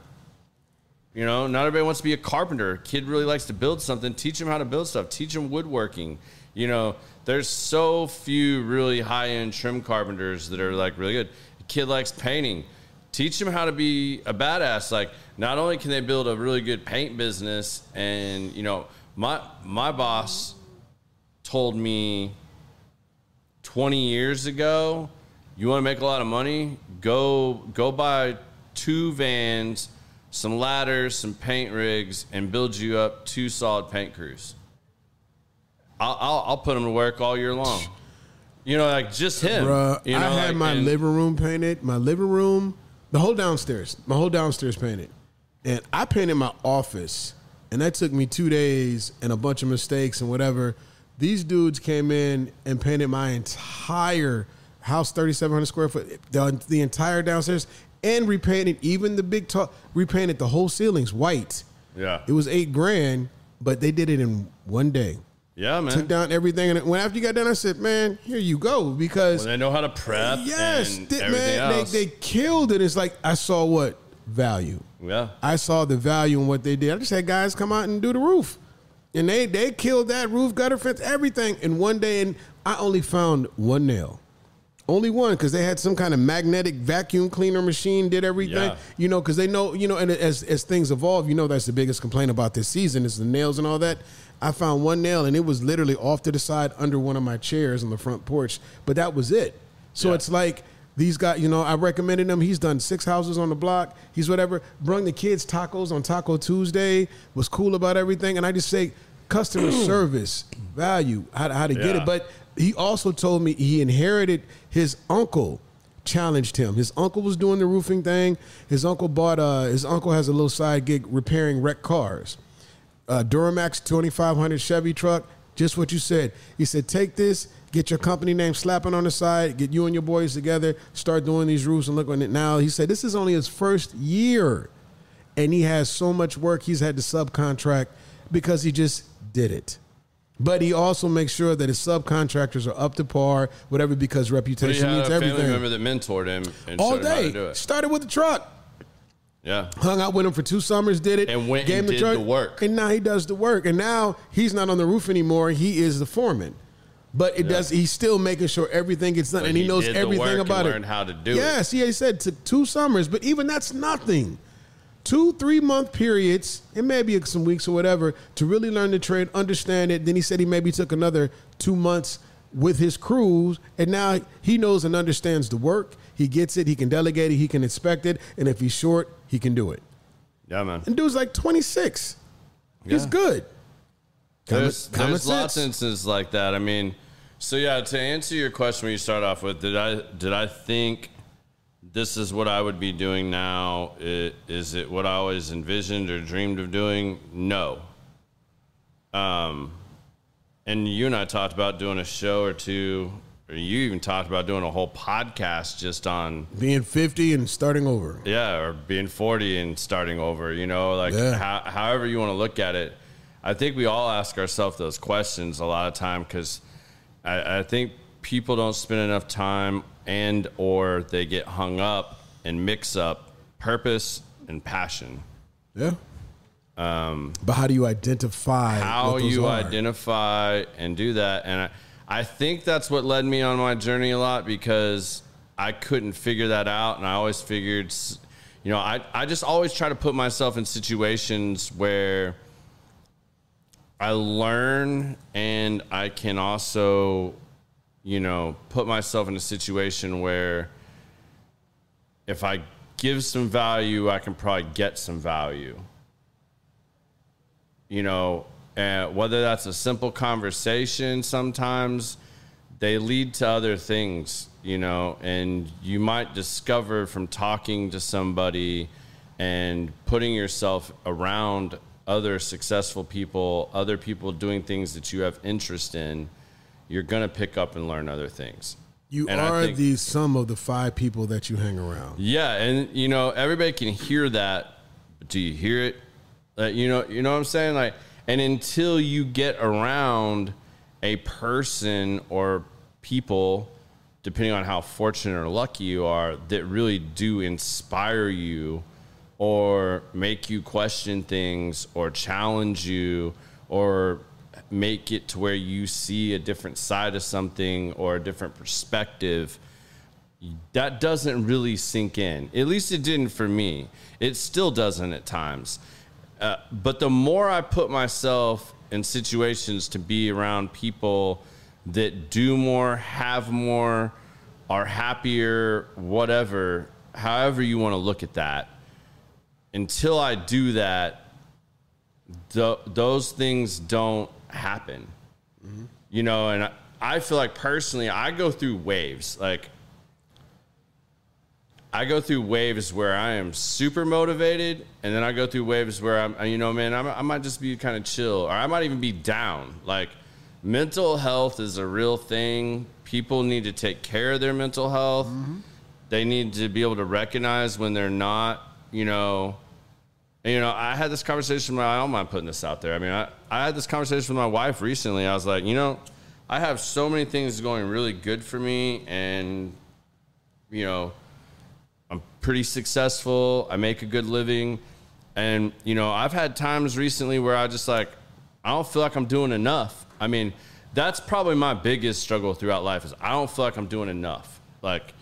You know, not everybody wants to be a carpenter. Kid really likes to build something. Teach him how to build stuff. Teach him woodworking. You know, there's so few really high end trim carpenters that are like really good. A Kid likes painting. Teach him how to be a badass. Like, not only can they build a really good paint business, and you know, my my boss told me 20 years ago, you want to make a lot of money? Go go buy two vans, some ladders, some paint rigs, and build you up two solid paint crews. I'll I'll, I'll put them to work all year long. You know, like just him.
Bruh,
you know,
I had
like,
my
and-
living room painted, my living room, the whole downstairs, my whole downstairs painted. And I painted my office, and that took me two days and a bunch of mistakes and whatever. These dudes came in and painted my entire house, 3,700 square foot, the, the entire downstairs, and repainted even the big top, repainted the whole ceilings white.
Yeah.
It was eight grand, but they did it in one day.
Yeah, man.
Took down everything, and when after you got done, I said, "Man, here you go," because
When they know how to prep
Yes,
and
th-
everything
man,
else.
they, they killed it. It's like I saw what value.
yeah.
I saw the value in what they did. I just had guys come out and do the roof, and they they killed that roof, gutter fence, everything in one day. And I only found one nail, only one, because they had some kind of magnetic vacuum cleaner machine did everything.
Yeah.
You know, because they know you know, and as as things evolve, you know, that's the biggest complaint about this season is the nails and all that. I found one nail, and it was literally off to the side under one of my chairs on the front porch, but that was it. So
Yeah.
it's like these guys, you know, I recommended him. He's done six houses on the block. He's whatever. Brung the kids tacos on Taco Tuesday. Was cool about everything. And I just say customer service, value, how, to- how to get it. But he also told me he inherited his uncle challenged him. His uncle was doing the roofing thing. His uncle bought. Uh, his uncle has a little side gig repairing wrecked cars uh, Duramax 2500 Chevy truck. Just what you said. He said, take this, get your company name slapping on the side, get you and your boys together, start doing these roofs and look on it now. He said, this is only his first year. And he has so much work he's had to subcontract because he just did it. But he also makes sure that his subcontractors are up to par, whatever, because reputation means
family
everything.
member that mentored him and
All
showed him how to do
day. Started with the truck
Yeah.
hung out with him for two summers, did it,
And went
gave
and
him
did
truck,
the work.
and now he does the work, and now he's not on the roof anymore. He is the foreman, but it
Yeah.
does. He's still making sure everything gets done,
But
and he,
he
knows
the
everything about it.
learned how to do it.
yes, yeah, he said two summers, but even that's nothing. Two, three month periods, it may be some weeks or whatever, to really learn the trade, understand it. Then he said he maybe took another two months with his crews, and now he knows and understands the work. He gets it. He can delegate it. He can inspect it. And if he's short, he can do it.
Yeah, man.
And dude's like 26. He's
Yeah.
good. Common-
There's,
common
there's lots of instances like that. I mean, so yeah, to answer your question when you start off with, did I did I think this is what I would be doing now? Is it what I always envisioned or dreamed of doing? No. Um, and you and I talked about doing a show or two, or you even talked about doing a whole podcast just on
Being 50 and starting over.
yeah, or being 40 and starting over, you know, like
Yeah.
how, however you want to look at it. I think we all ask ourselves those questions a lot of time because I, I think people don't spend enough time and or they get hung up and mix up purpose and passion.
Yeah. but how do you identify
Um, How you
are?
identify and do that. And I, I think that's what led me on my journey a lot because I couldn't figure that out. And I always figured, you know, I, I just always try to put myself in situations where I learn and I can also, you know, put myself in a situation where if I give some value, I can probably get some value. You know, uh, whether that's a simple conversation, sometimes they lead to other things, you know, and you might discover from talking to somebody and putting yourself around other successful people, other people doing things that you have interest in, you're going to pick up and learn other things.
You
And
are
think-
the sum of the five people that you hang around.
Yeah, and you know everybody can hear that, but do you hear it? Uh, you know, you know what I'm saying? Like, and until you get around a person or people, depending on how fortunate or lucky you are, that really do inspire you, or make you question things, or challenge you, or make it to where you see a different side of something or a different perspective that doesn't really sink in. At least it didn't for me. It still doesn't at times. Uh, but the more I put myself in situations to be around people that do more, have more, are happier, whatever, however you want to look at that, until I do that, th- those things don't happen. You know, and I, I feel like personally, I go through waves. Like, I go through waves where I am super motivated, and then I go through waves where I'm, you know, man, I'm, I might just be kind of chill, or I might even be down. Like, mental health is a real thing. People need to take care of their mental health. Mm-hmm. They need to be able to recognize when they're not, you know. And, you know, I had this conversation. With, my, I don't mind putting this out there. I mean, I, I had this conversation with my wife recently. I was like, you know, I have so many things going really good for me, and you know, I'm pretty successful. I make a good living. And, you know, I've had times recently where I just like, I don't feel like I'm doing enough. I mean, that's probably my biggest struggle throughout life is I don't feel like I'm doing enough. Like,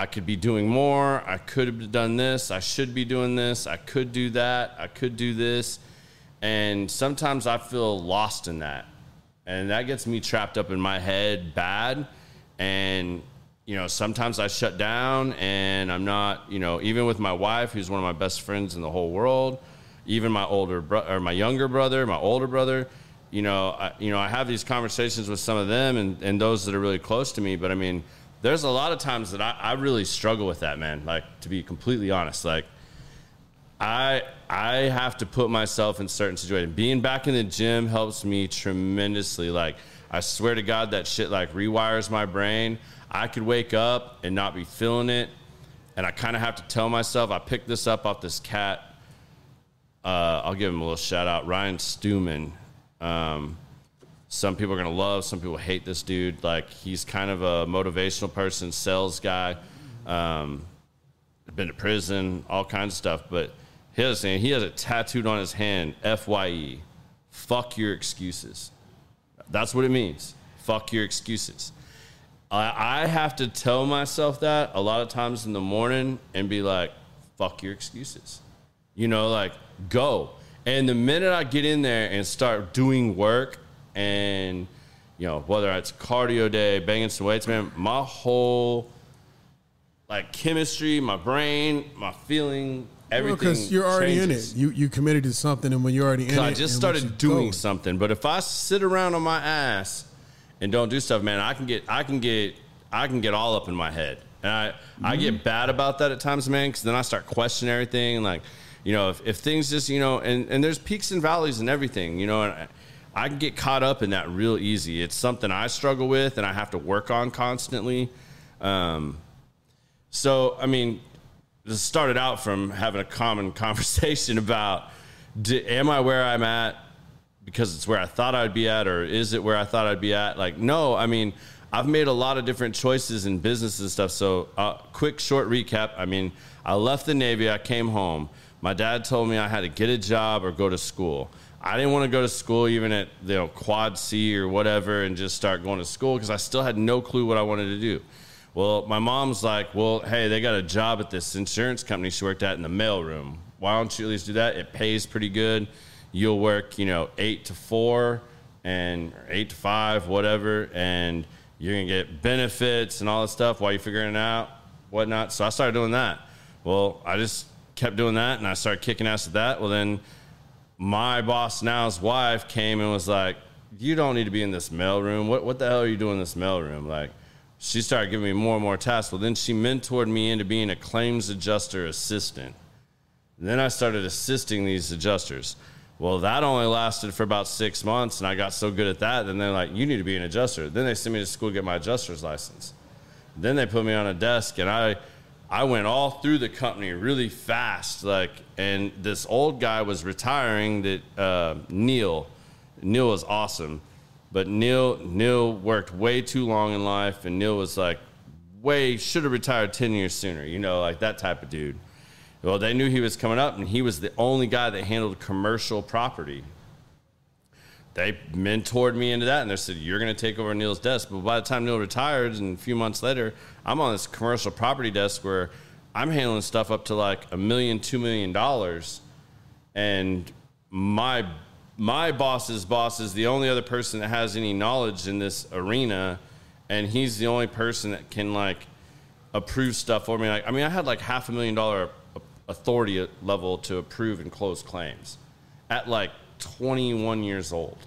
I could be doing more. I could have done this. I should be doing this. I could do that. I could do this. And sometimes I feel lost in that. And that gets me trapped up in my head bad. And, you know, sometimes I shut down and I'm not, you know, even with my wife, who's one of my best friends in the whole world, even my older brother or my younger brother, my older brother, you know, I, you know, I have these conversations with some of them and, and those that are really close to me. But I mean, there's a lot of times that I, I really struggle with that, man. Like, to be completely honest, like, I I have to put myself in certain situations. Being back in the gym helps me tremendously. Like I swear to God, that shit like rewires my brain. I could wake up and not be feeling it, and I kind of have to tell myself. I picked this up off this cat. Uh, I'll give him a little shout out, Ryan Stewman. Um, some people are gonna love, some people hate this dude. Like he's kind of a motivational person, sales guy. Um, been to prison, all kinds of stuff. But his he has it tattooed on his hand, Fye. Fuck your excuses. That's what it means. Fuck your excuses. I, I have to tell myself that a lot of times in the morning and be like, fuck your excuses. You know, like go. And the minute I get in there and start doing work and you know, whether it's cardio day, banging some weights, man, my whole like chemistry, my brain, my feeling, everything.
Because you're already
changes.
in it. You you committed to something, and when you're already in it,
I just started doing
go-
something. But if I sit around on my ass and don't do stuff, man, I can get I can get I can get all up in my head. And I, I
Mm-hmm.
get bad about that at times, man, because then I start questioning everything. Like, you know, if, if things just, you know, and, and there's peaks and valleys and everything, you know, and I, can get caught up in that real easy. It's something I struggle with and I have to work on constantly. Um, so, I mean, this started out from having a common conversation about d am I where I'm at because it's where I thought I'd be at, or is it where I thought I'd be at? Like, no, I mean, I've made a lot of different choices in business and stuff. So, uh, quick, short recap. I mean, I left the Navy, I came home. My dad told me I had to get a job or go to school. I didn't want to go to school even at you know Quad C or whatever and just start going to school because I still had no clue what I wanted to do. Well, my mom's like, well, hey, they got a job at this insurance company she worked at in the mailroom. Why don't you at least do that? It pays pretty good. You'll work, you know, eight to four and eight to five, whatever, and you're gonna get benefits and all this stuff while you're figuring it out, whatnot. So I started doing that. Well, I just kept doing that and I started kicking ass at that. Well, then my boss now's wife came and was like, "You don't need to be in this mailroom. What what the hell are you doing in this mailroom?" Like, she started giving me more and more tasks. Well, then she mentored me into being a claims adjuster assistant. And then I started assisting these adjusters. Well, that only lasted for about six months, and I got so good at that. Then they're like, "You need to be an adjuster." Then they sent me to school to get my adjuster's license. Then they put me on a desk, and I, I went all through the company really fast. Like, and this old guy was retiring. That uh, Neil, Neil was awesome, but Neil Neil worked way too long in life, and Neil was like, way should have retired ten years sooner. You know, like that type of dude. Well, they knew he was coming up, and he was the only guy that handled commercial property they mentored me into that and they said you're going to take over neil's desk. But by the time neil retired and a few months later i'm on this commercial property desk where i'm handling stuff up to like a million two million dollars and my my boss's boss is the only other person that has any knowledge in this arena and he's the only person that can like approve stuff for me. Like i mean i had like half a million dollar authority level to approve and close claims at like 21 years old.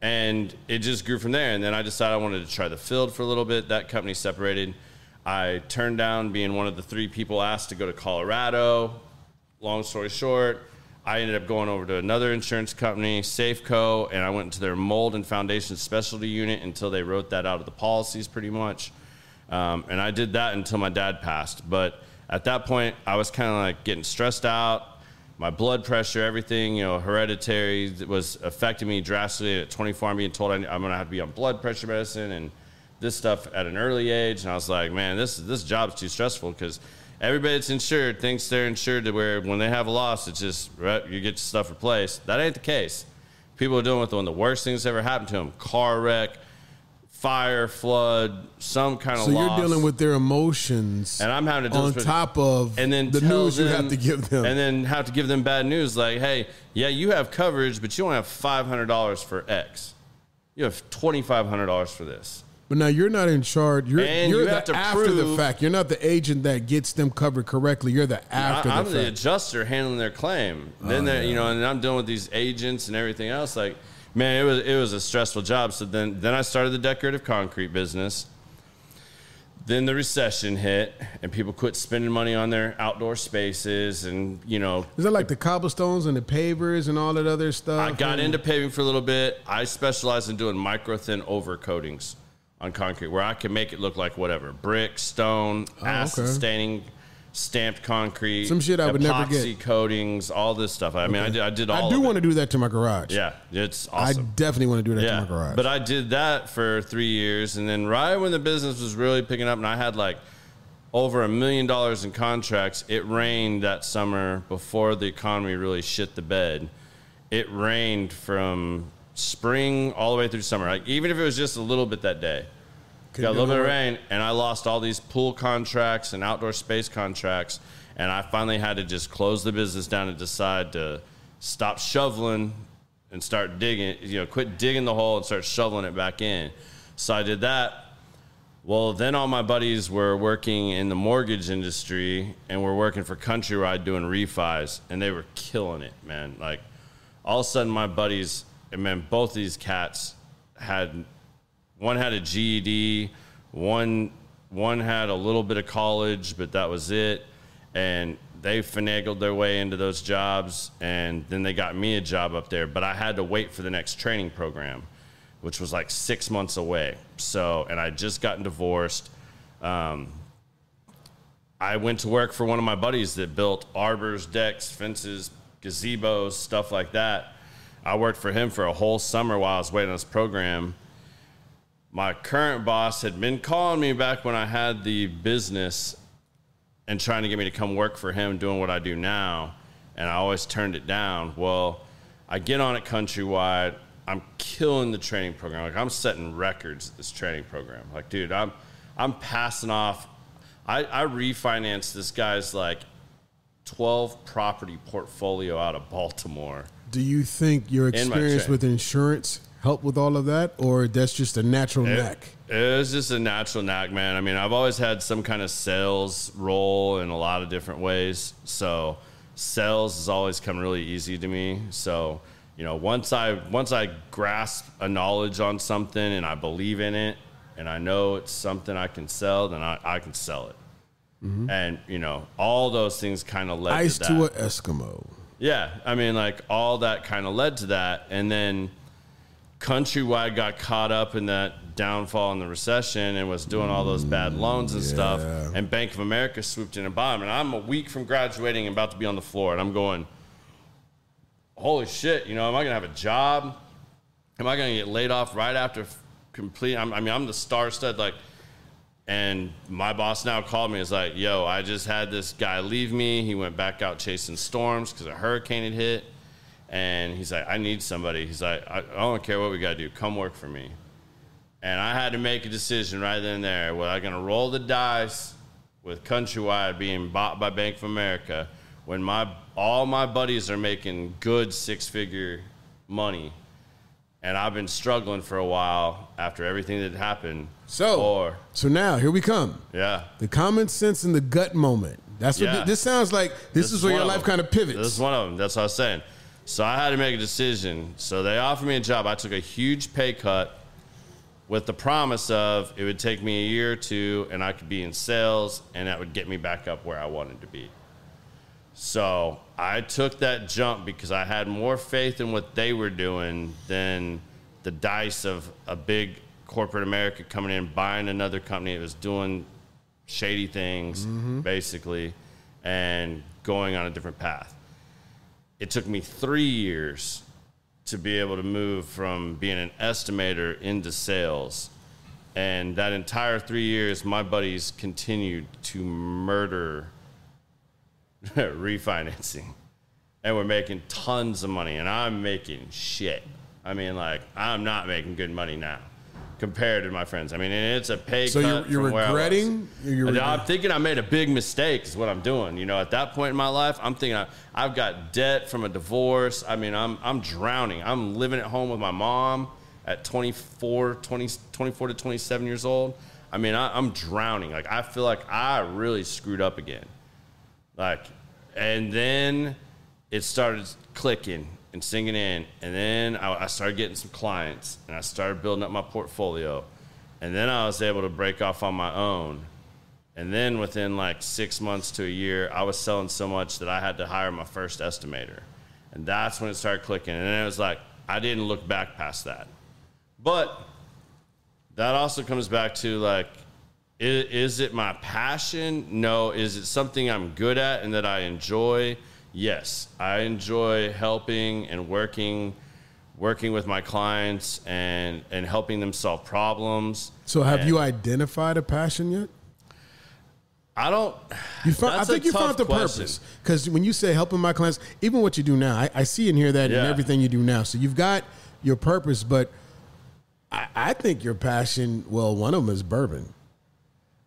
And it just grew from there. And then I decided I wanted to try the field for a little bit. That company separated. I turned down being one of the three people asked to go to Colorado. Long story short, I ended up going over to another insurance company, Safeco, and I went into their mold and foundation specialty unit until they wrote that out of the policies pretty much. Um, and I did that until my dad passed. But at that point, I was kind of like getting stressed out. My blood pressure, everything, you know, hereditary was affecting me drastically. At 24, I'm being told I- I'm going to have to be on blood pressure medicine and this stuff at an early age. And I was like, man, this this job's too stressful because everybody that's insured thinks they're insured to where when they have a loss, it's just right, you get stuff replaced. That ain't the case. People are dealing with one of the worst things that ever happened to them: car wreck, fire, flood, some kind of
So
loss.
you're dealing with their emotions,
and I'm having to deal
on
with
top of
and then
the news you have to give them.
and then have to give them bad news like, hey, yeah, you have coverage, but you only have five hundred dollars for X. You have twenty five hundred dollars for this.
But now you're not in charge. You're,
And
you're
you
the
have to
after the
prove-
fact. You're not the agent that gets them covered correctly. You're the after
I, am
the
the adjuster handling their claim. Then
Oh,
they're you know, and I'm dealing with these agents and everything else. Like, man, it was it was a stressful job. So then then I started the decorative concrete business. Then the recession hit, and people quit spending money on their outdoor spaces, and you know,
Is that like the cobblestones and the pavers and all that other stuff?
I got into paving for a little bit. I specialize in doing micro thin overcoatings on concrete, where I can make it look like whatever brick, stone, oh, acid
Oh, okay.
staining, stamped concrete,
Some shit I would never get.
epoxy coatings, all this stuff. I mean, I did, I did all.
I do want to do that to my garage.
Yeah, it's
I definitely want to do that to my garage.
but I did that for three years, and then right when the business was really picking up, and I had like over a million dollars in contracts. It rained that summer before the economy really shit the bed. It rained from spring all the way through summer. Like even if it was just a little bit that day, got a little bit of rain, and I lost all these pool contracts and outdoor space contracts, and I finally had to just close the business down and decide to stop shoveling and start digging, you know, quit digging the hole and start shoveling it back in. So I did that. Well, then all my buddies were working in the mortgage industry and were working for Countrywide doing refis, and they were killing it, man. Like all of a sudden, my buddies, and man, both these cats had one had a GED, one one had a little bit of college, but that was it, and they finagled their way into those jobs, and then they got me a job up there. But I had to wait for the next training program which was like six months away. So, and I just gotten divorced. Um, I went to work for one of my buddies that built arbors, decks, fences, gazebos, stuff like that. I worked for him for a whole summer while I was waiting on this program. My current boss had been calling me back when I had the business and trying to get me to come work for him doing what I do now. And I always turned it down. Well, I get on it Countrywide. I'm killing the training program. Like I'm setting records at this training program. Like, dude, I'm I'm passing off. I, I refinanced this guy's like 12 property portfolio out of Baltimore.
Do you think your experience with insurance helped with all of that, or that's just a natural
it,
knack?
It was just a natural knack, man. I mean, I've always had some kind of sales role in a lot of different ways. So sales has always come really easy to me. So you know, once I once I grasp a knowledge on something and I believe in it and I know it's something I can sell, then I, I can sell it. Mm-hmm. And you know, all those things kind of led
Ice
to,
to an Eskimo.
Yeah, I mean, like all that kind of led to that, and then Countrywide got caught up in that downfall in the recession and was doing all those bad loans and yeah. stuff. And Bank of America swooped in and bought them. And I'm a week from graduating and about to be on the floor, and I'm going holy shit, you know, am I going to have a job? Am I going to get laid off right after complete? I'm, I mean, I'm the star stud, like, and my boss now called me. Is like, yo, I just had this guy leave me. He went back out chasing storms because a hurricane had hit. And he's like, I need somebody. He's like, I, I don't care what we got to do. Come work for me. And I had to make a decision right then and there. Was I going to roll the dice with Countrywide being bought by Bank of America when my all my buddies are making good six figure money and I've been struggling for a while after everything that happened.
So, or, so now here we come.
Yeah,
the common sense and the gut moment. That's what yeah. this sounds like. This, this is where your life kind of pivots.
This is one of them. That's what I was saying. So I had to make a decision. So they offered me a job. I took a huge pay cut with the promise of it would take me a year or two, and I could be in sales, and that would get me back up where I wanted to be. So I took that jump because I had more faith in what they were doing than the dice of a big corporate America coming in, buying another company that was doing shady things, mm-hmm. basically, and going on a different path. It took me three years to be able to move from being an estimator into sales. And that entire three years, my buddies continued to murder refinancing and we're making tons of money and I'm making shit. I mean, like, I'm not making good money now compared to my friends. I mean, it's a pay so cut. So you're, you're regretting? You're regretting? I'm thinking I made a big mistake, is what I'm doing. You know, at that point in my life, I'm thinking I, I've got debt from a divorce. I mean, I'm, I'm drowning. I'm living at home with my mom at 24, 20, 24 to 27 years old. I mean, I, I'm drowning. Like, I feel like I really screwed up again. Like, and then it started clicking and singing in. And then I, I, started getting some clients and I started building up my portfolio. And then I was able to break off on my own. And then within like six months to a year, I was selling so much that I had to hire my first estimator. And that's when it started clicking. And then it was like, I didn't look back past that. But that also comes back to like, is, is, it my passion? No. Is it something I'm good at and that I enjoy? Yes. I enjoy helping and working working with my clients and and helping them solve problems.
So have
and
you identified a passion yet?
I don't.
You found, I think you found the question. purpose because when you say helping my clients, even what you do now, I, I see and hear that yeah. in everything you do now. So you've got your purpose, but I, I think your passion. Well, one of them is bourbon.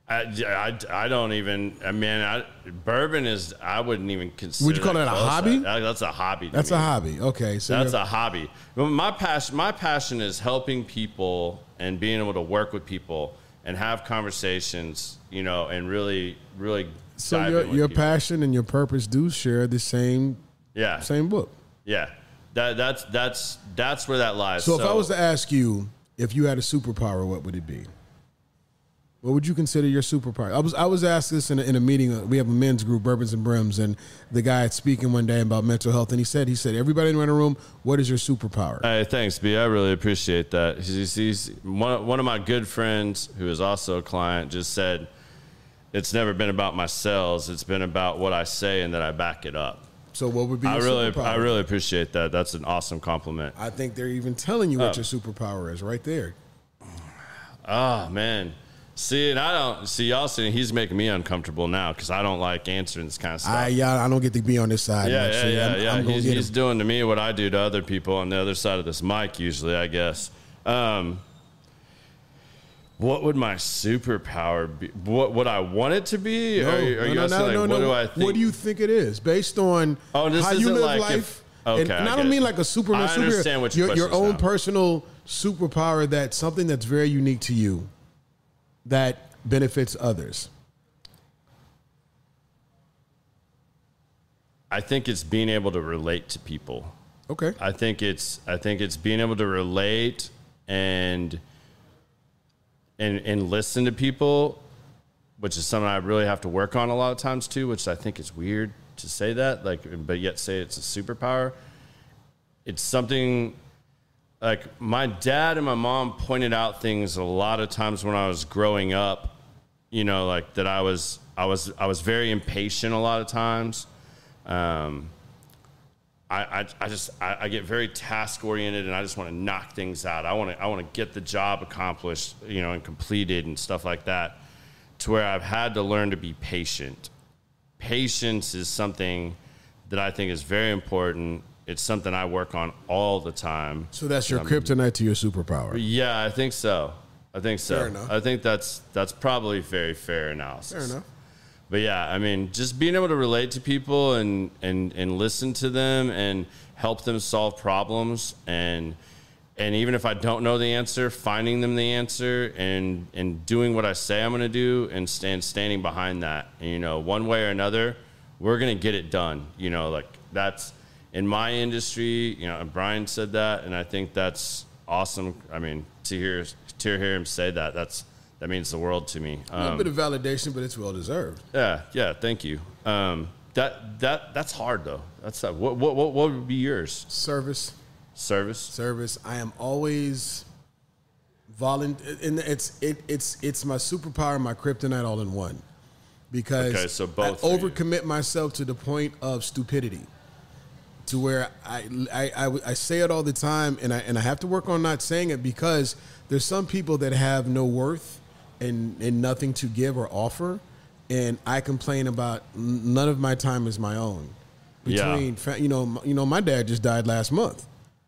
I, I, I don't even. I mean, I, bourbon is. I wouldn't even consider.
Would you call that a hobby?
That- that's a hobby.
That's
me.
a hobby. Okay, so
That's a hobby. My passion, my passion is helping people and being able to work with people and have conversations, you know, and really, really.
so your your
people.
passion and your purpose do share the same
yeah,
same book.
yeah. That that's that's that's where that lies.
So, if I was to ask you if you had a superpower, what would it be? What would you consider your superpower? I was I was asked this in a, in a meeting. Uh, we have a men's group, Bourbons and Brims, and the guy speaking one day about mental health, and he said he said everybody in the room, what is your superpower?
Hey, thanks, B. I really appreciate that. He's, he's one, one of my good friends who is also a client just said, "It's never been about my sales. It's been about what I say and that I back it up."
So what would be? Your
I really,
superpower?
I really appreciate that. That's an awesome compliment.
I think they're even telling you what
Oh.
your superpower is right there.
Oh man, see, and I don't see y'all saying he's making me uncomfortable now because I don't like answering this kind of stuff.
I yeah, I don't get to be on this side.
yeah,
much,
yeah, yeah,
I'm,
yeah.
I'm
he's he's doing to me what I do to other people on the other side of this mic. Usually, I guess. Um, what would my superpower be? What would I want it to be?
No,
are you, are you
no, no,
like,
no,
what
no.
do I think?
What do you think it is based on
Oh, this
how you live
like
life?
if- okay,
and, and
I
I don't
it.
mean like a Superman.
I
superhero.
understand what your
your, your own
now.
personal superpower that something that's very unique to you that benefits others.
I think it's being able to relate to people.
Okay.
I think it's I think it's being able to relate and and and listen to people, which is something I really have to work on a lot of times too, which I think is weird to say that, like but yet say it's a superpower. It's something like my dad and my mom pointed out things a lot of times when I was growing up, you know, like that I was I was I was very impatient a lot of times. Um, I, I, I just I, I get very task oriented and I just want to knock things out. I want to I want to get the job accomplished, you know, and completed and stuff like that. To where I've had to learn to be patient. Patience is something that I think is very important. It's something I work on all the time.
So that's your kryptonite to your superpower.
Yeah, I think so. I think so.
Fair enough.
I think that's that's probably very fair analysis.
Fair enough.
But yeah, I mean, just being able to relate to people and and and listen to them and help them solve problems and and even if I don't know the answer, finding them the answer and and doing what I say I'm going to do and stand standing behind that. And, you know, one way or another, we're going to get it done. You know, like that's in my industry. You know, Brian said that, and I think that's awesome. I mean, to hear to hear him say that, that's that means the world to me.
A little
Um,
bit of validation, but it's well deserved.
yeah, yeah. Thank you. Um, that that that's hard though. That's uh, what what what what would be yours?
Service.
Service.
service. I am always volunteer, and it's it, it's it's my superpower, and my kryptonite, all in one. Because
Okay, so both
I overcommit myself to the point of stupidity, to where I, I I I say it all the time, and I and I have to work on not saying it because there's some people that have no worth and and nothing to give or offer, and I complain about none of my time is my own.
Yeah.
Between fa- you know you know my dad just died last month.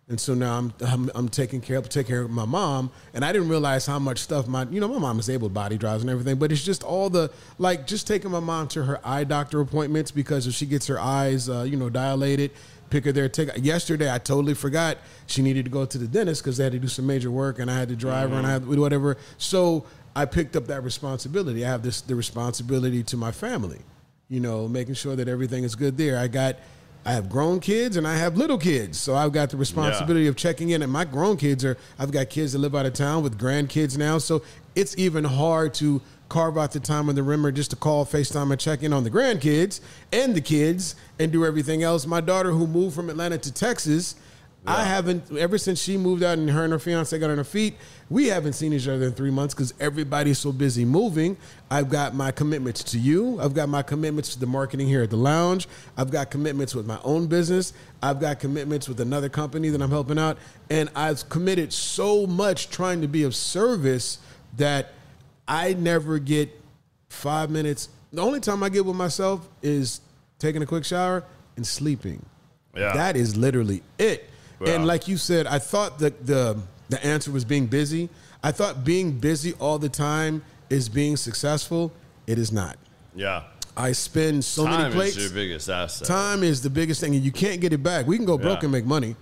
And so now I'm, I'm I'm taking care of take care of my mom, and I didn't realize how much stuff my you know my mom is able body drives and everything, but it's just all the like just taking my mom to her eye doctor appointments because if she gets her eyes uh, you know dilated, pick her there. Take yesterday I totally forgot she needed to go to the dentist because they had to do some major work and I had to drive her and I had to do whatever. So I picked up that responsibility. I have this the responsibility to my family, you know, making sure that everything is good there. I got. I have grown kids and I have little kids. So I've got the responsibility of checking in. And my grown kids are, I've got kids that live out of town with grandkids now. So it's even hard to carve out the time on the rimmer just to call, FaceTime, and check in on the grandkids and the kids and do everything else. My daughter, who moved from Atlanta to Texas, I haven't, ever since she moved out and her and her fiance got on her feet, we haven't seen each other in three months because everybody's so busy moving. I've got my commitments to you. I've got my commitments to the marketing here at the lounge. I've got commitments with my own business. I've got commitments with another company that I'm helping out. And I've committed so much trying to be of service that I never get five minutes. The only time I get with myself is taking a quick shower and sleeping.
Yeah.
That is literally it. And like you said, I thought that the the answer was being busy. I thought being busy all the time is being successful, it is not.
Yeah.
I spend so
Time
many plates.
Time is your biggest asset.
Time is the biggest thing, and you can't get it back. We can go broke
Yeah.
and make money,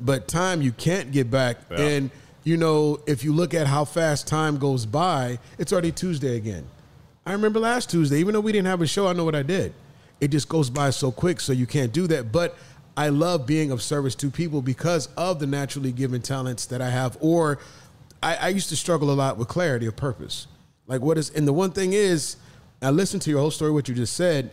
but time you can't get back.
Yeah.
And you know, if you look at how fast time goes by, it's already Tuesday again. I remember last Tuesday, even though we didn't have a show, I know what I did. It just goes by so quick, so you can't do that. But I love being of service to people because of the naturally given talents that I have. Or I, I used to struggle a lot with clarity of purpose. Like, what is, and the one thing is, I listened to your whole story, what you just said,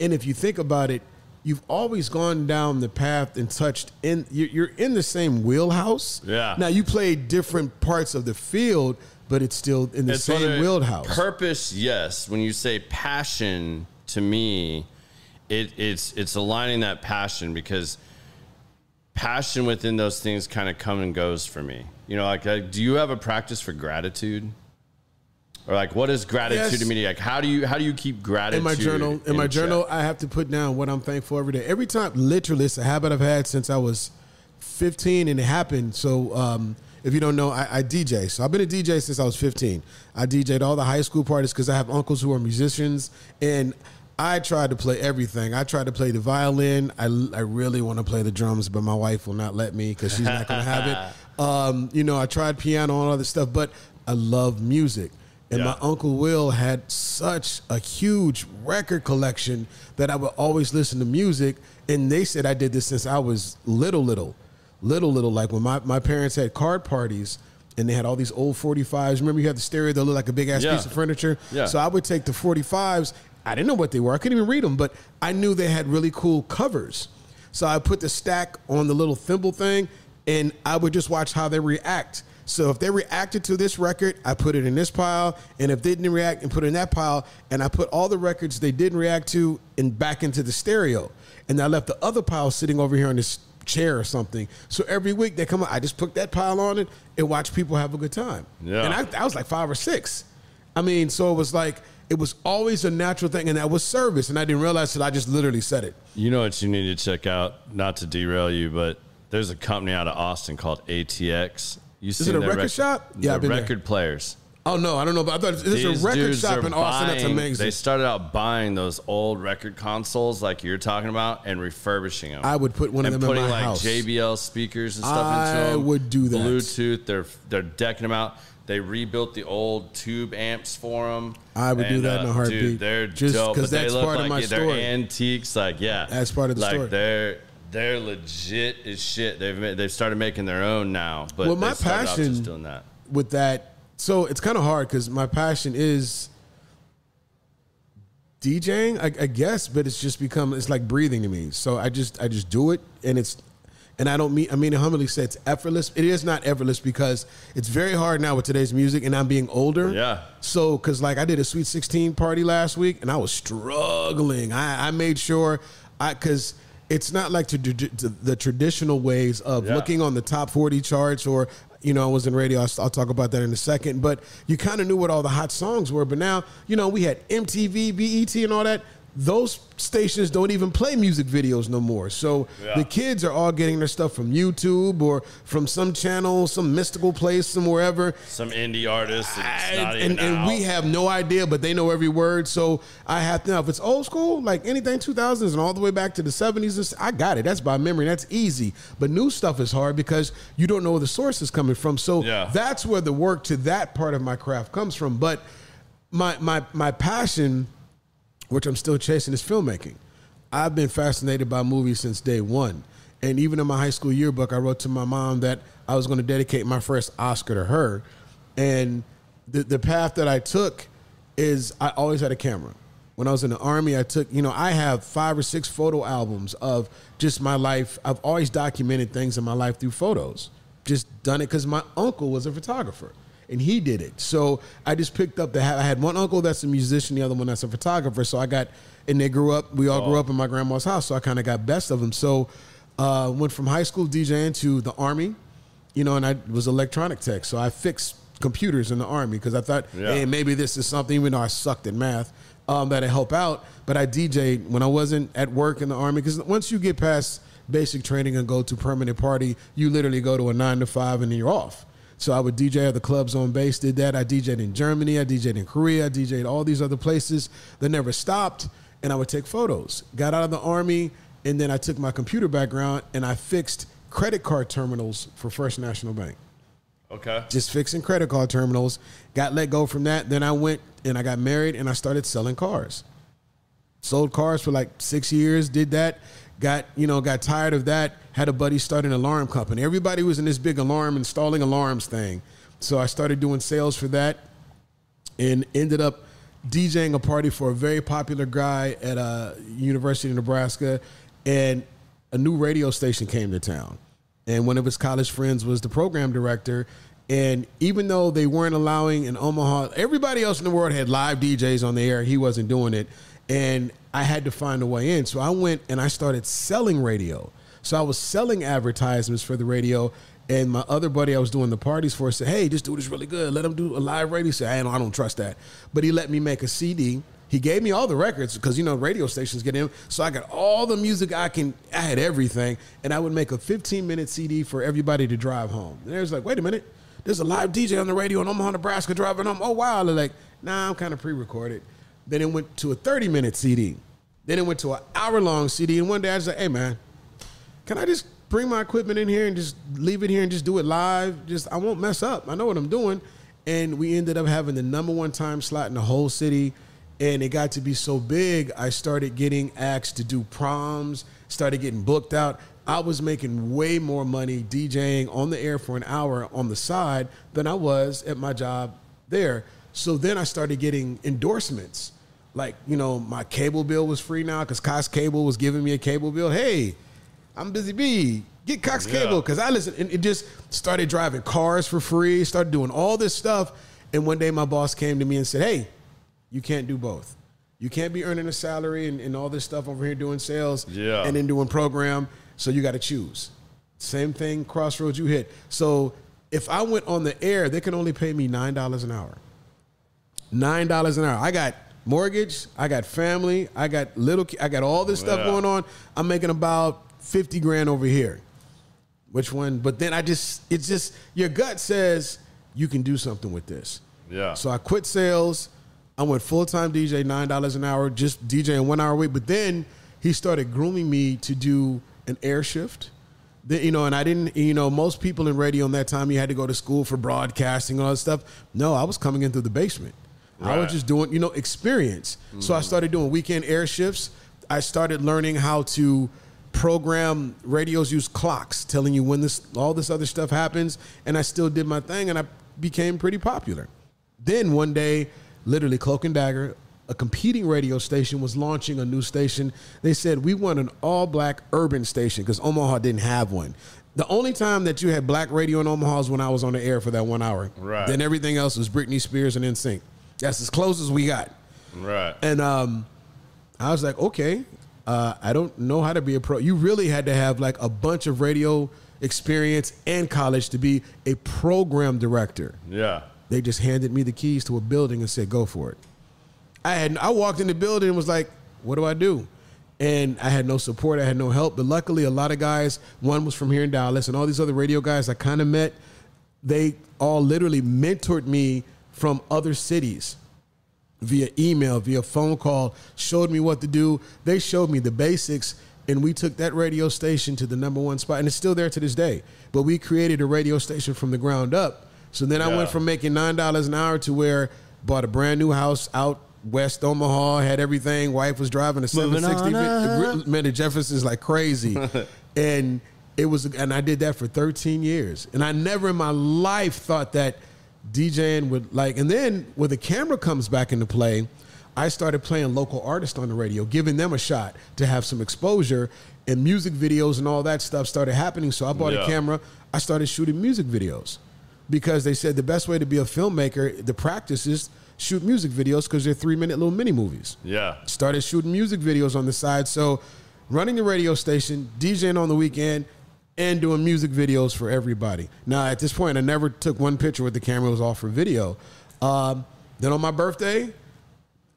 and if you think about it, you've always gone down the path and touched in. you- You're in the same wheelhouse.
Yeah.
Now you play different parts of the field, but it's still in the
It's
same wheelhouse.
Purpose, yes. When you say passion, to me, it, it's it's aligning that passion because passion within those things kind of come and goes for me. You know, like, like do you have a practice for gratitude? Or like, what is gratitude
Yes.
to me? Like, how do you how do you keep gratitude
in my journal, in my
check?
journal, I have to put down what I'm thankful every day. Every time, literally, it's a habit I've had since I was 15, and it happened. So, um, if you don't know, I, I DJ. So I've been a DJ since I was 15. I DJed all the high school parties because I have uncles who are musicians, and I tried to play everything. I tried to play the violin. I, I really want to play the drums, but my wife will not let me because she's not going to have it. Um, you know, I tried piano and all this stuff, but I love music. And
Yeah.
my uncle Will had such a huge record collection that I would always listen to music. And they said I did this since I was little, little, little, little. Like when my, my parents had card parties and they had all these old 45s. Remember, you had the stereo that looked like a big ass
Yeah.
piece of furniture?
Yeah.
So I would take the 45s. I didn't know what they were, I couldn't even read them, but I knew they had really cool covers. So I put the stack on the little thimble thing and I would just watch how they react. So if they reacted to this record, I put it in this pile, and if they didn't react, and put it in that pile, and I put all the records they didn't react to and back into the stereo, and I left the other pile sitting over here on this chair or something. So every week they come out, I just put that pile on it and watch people have a good time.
Yeah.
And I, I was like five or six. I mean, so it was like it was always a natural thing, and that was service, and I didn't realize till I just literally said it.
You know what you need to check out? Not to derail you, but there's a company out of Austin called ATX. You
it a record shop? Yeah,
Yeah,
I've been there.
record players.
Oh no, I don't know, but I thought there's
These
a record shop in Austin that's
buying-
amazing.
They started out buying those old record consoles like you're talking about and refurbishing them.
I would put one of
and
them in
putting
my
like
house.
JBL speakers and stuff
I
into them.
would do that.
Bluetooth. They're they're decking them out. They rebuilt the old tube amps for them.
I would do that in a uh, heartbeat.
Dude, they're
Just
dope.
'cause
but they
that's
look
part of
like
my
they're
story.
antiques. Like yeah,
That's part of the
like
story.
They're they're legit as shit. They've ma- they've started making their own now. But
Well, my passion-
doing that.
with that. So it's kind of hard because my passion is DJing, I, I guess, but it's just become it's like breathing to me. So I just I just do it, and it's and I don't mean I mean it humbly say it's effortless. It is not effortless because it's very hard now with today's music, and I'm being older.
Yeah.
So because like I did a Sweet 16 party last week, and I was struggling. I, I made sure I because. It's not like to, to the traditional ways of
Yeah.
looking on the top 40 charts or you know, I was in radio. I'll, I'll talk about that in a second. But you kind of knew what all the hot songs were. But now, you know, we had MTV, BET, and all that. Those stations don't even play music videos no more. So
Yeah.
the kids are all getting their stuff from YouTube or from some channel, some mystical place, some wherever.
Some indie artists. It's
And, and, we have no idea, but they know every word. So I have to know if it's old school, like anything 2000s and all the way back to the 70s, I got it. That's by memory. That's easy. But new stuff is hard because you don't know where the source is coming from. So
Yeah.
that's where the work to that part of my craft comes from. But my my my passion, which I'm still chasing, is filmmaking. I've been fascinated by movies since day one. And even in my high school yearbook, I wrote to my mom that I was going to dedicate my first Oscar to her. And the, the path that I took is I always had a camera. When I was in the army, I took, you know, I have five or six photo albums of just my life. I've always documented things in my life through photos. Just done it because my uncle was a photographer and he did it. So I just picked up the. Hat. I had one uncle that's a musician, the other one that's a photographer. So I got, and they grew up. We all grew up in my grandma's house. So I kind of got best of them. So uh, went from high school DJing to the army, you know, and I was electronic tech. So I fixed computers in the army because I thought,
Yeah.
hey, maybe this is something. Even though I sucked at math, um, that I help out. But I DJed when I wasn't at work in the army because once you get past basic training and go to permanent party, you literally go to a nine to five and then you're off. So I would DJ at the clubs on base. Did that. I DJed in Germany. I DJed in Korea. I DJed all these other places that never stopped. And I would take photos. Got out of the army, and then I took my computer background and I fixed credit card terminals for First National Bank
Okay.
just fixing credit card terminals. Got let go from that. Then I went and I got married and I started selling cars. Sold cars for like six years. Did that. Got you know got tired of that. Had a buddy start an alarm company. Everybody was in this big alarm installing alarms thing. So I started doing sales for that, and ended up DJing a party for a very popular guy at a University of Nebraska, and a new radio station came to town, and one of his college friends was the program director. And even though they weren't allowing in Omaha, everybody else in the world had live DJs on the air. He wasn't doing it, and I had to find a way in. So I went and I started selling radio. So I was selling advertisements for the radio. And my other buddy I was doing the parties for said, "Hey, this dude is really good. Let him do a live radio." He said, "I don't, I don't trust that." But he let me make a CD. He gave me all the records because you know radio stations get in. So I got all the music I can. I had everything, and I would make a 15 minute CD for everybody to drive home. And there's like, wait a minute, there's a live DJ on the radio in Omaha, Nebraska, driving home. Oh wow! They're like, nah, I'm kind of pre-recorded. Then it went to a 30 minute CD. Then it went to an hour long CD. And one day I was like, hey man, can I just bring my equipment in here and just leave it here and just do it live? Just I won't mess up. I know what I'm doing. And we ended up having the number one time slot in the whole city. And it got to be so big, I started getting asked to do proms, started getting booked out. I was making way more money DJing on the air for an hour on the side than I was at my job there. So then I started getting endorsements. Like, you know, my cable bill was free now because Cox Cable was giving me a cable bill. Hey, I'm busy bee. Get Cox
Yeah.
Cable because I listen. And it just started driving cars for free. Started doing all this stuff. And one day my boss came to me and said, "Hey, you can't do both. You can't be earning a salary and, and all this stuff over here doing sales
Yeah.
and then doing program. So you got to choose. Same thing, crossroads you hit. So if I went on the air, they can only pay me nine dollars an hour. Nine dollars an hour. I got mortgage. I got family. I got little. I got all this stuff going on. I'm making about fifty grand over here. Which one? But then I just, it's just your gut says you can do something with this.
Yeah.
So I quit sales. I went full time DJ, nine dollars an hour, just DJing one hour a week. But then he started grooming me to do an air shift. Then, you know, and I didn't, you know, most people in radio in that time, you had to go to school for broadcasting and all that stuff. No, I was coming in through the basement. I was just doing, you know, experience. So I mm-hmm. started doing weekend air shifts. I started learning how to program radios use clocks telling you when this all this other stuff happens and I still did my thing and I became pretty popular. Then one day, literally Cloak and Dagger, a competing radio station was launching a new station. They said we want an all-black urban station because Omaha didn't have one. The only time that you had black radio in Omaha is when I was on the air for that one hour.
Right.
Then everything else was Britney Spears and NSYNC. That's as close as we got.
Right.
And um, I was like, okay, uh, I don't know how to be a pro. You really had to have like a bunch of radio experience and college to be a program director.
Yeah.
They just handed me the keys to a building and said, "Go for it." I had I walked in the building and was like, "What do I do?" And I had no support. I had no help. But luckily, a lot of guys. One was from here in Dallas, and all these other radio guys I kind of met. They all literally mentored me from other cities via email, via phone call, showed me what to do. They showed me the basics, and we took that radio station to the number one spot, and it's still there to this day. But we created a radio station from the ground up. So then I went from making nine dollars an hour to where bought a brand new house out west Omaha, had everything. Wife was driving a 760.
on up.
Man, the Jefferson's like crazy, and it was, and I did that for 13 years, and I never in my life thought that DJing would like. And then when the camera comes back into play, I started playing local artists on the radio, giving them a shot to have some exposure, and music videos and all that stuff started happening. So I bought
Yeah.
a camera. I started shooting music videos because they said the best way to be a filmmaker, the practice is shoot music videos because they're three minute little mini movies
Yeah.
started shooting music videos on the side. So running the radio station, DJing on the weekend, and doing music videos for everybody. Now at this point, I never took one picture with the camera; it was all for video. Um, then on my birthday,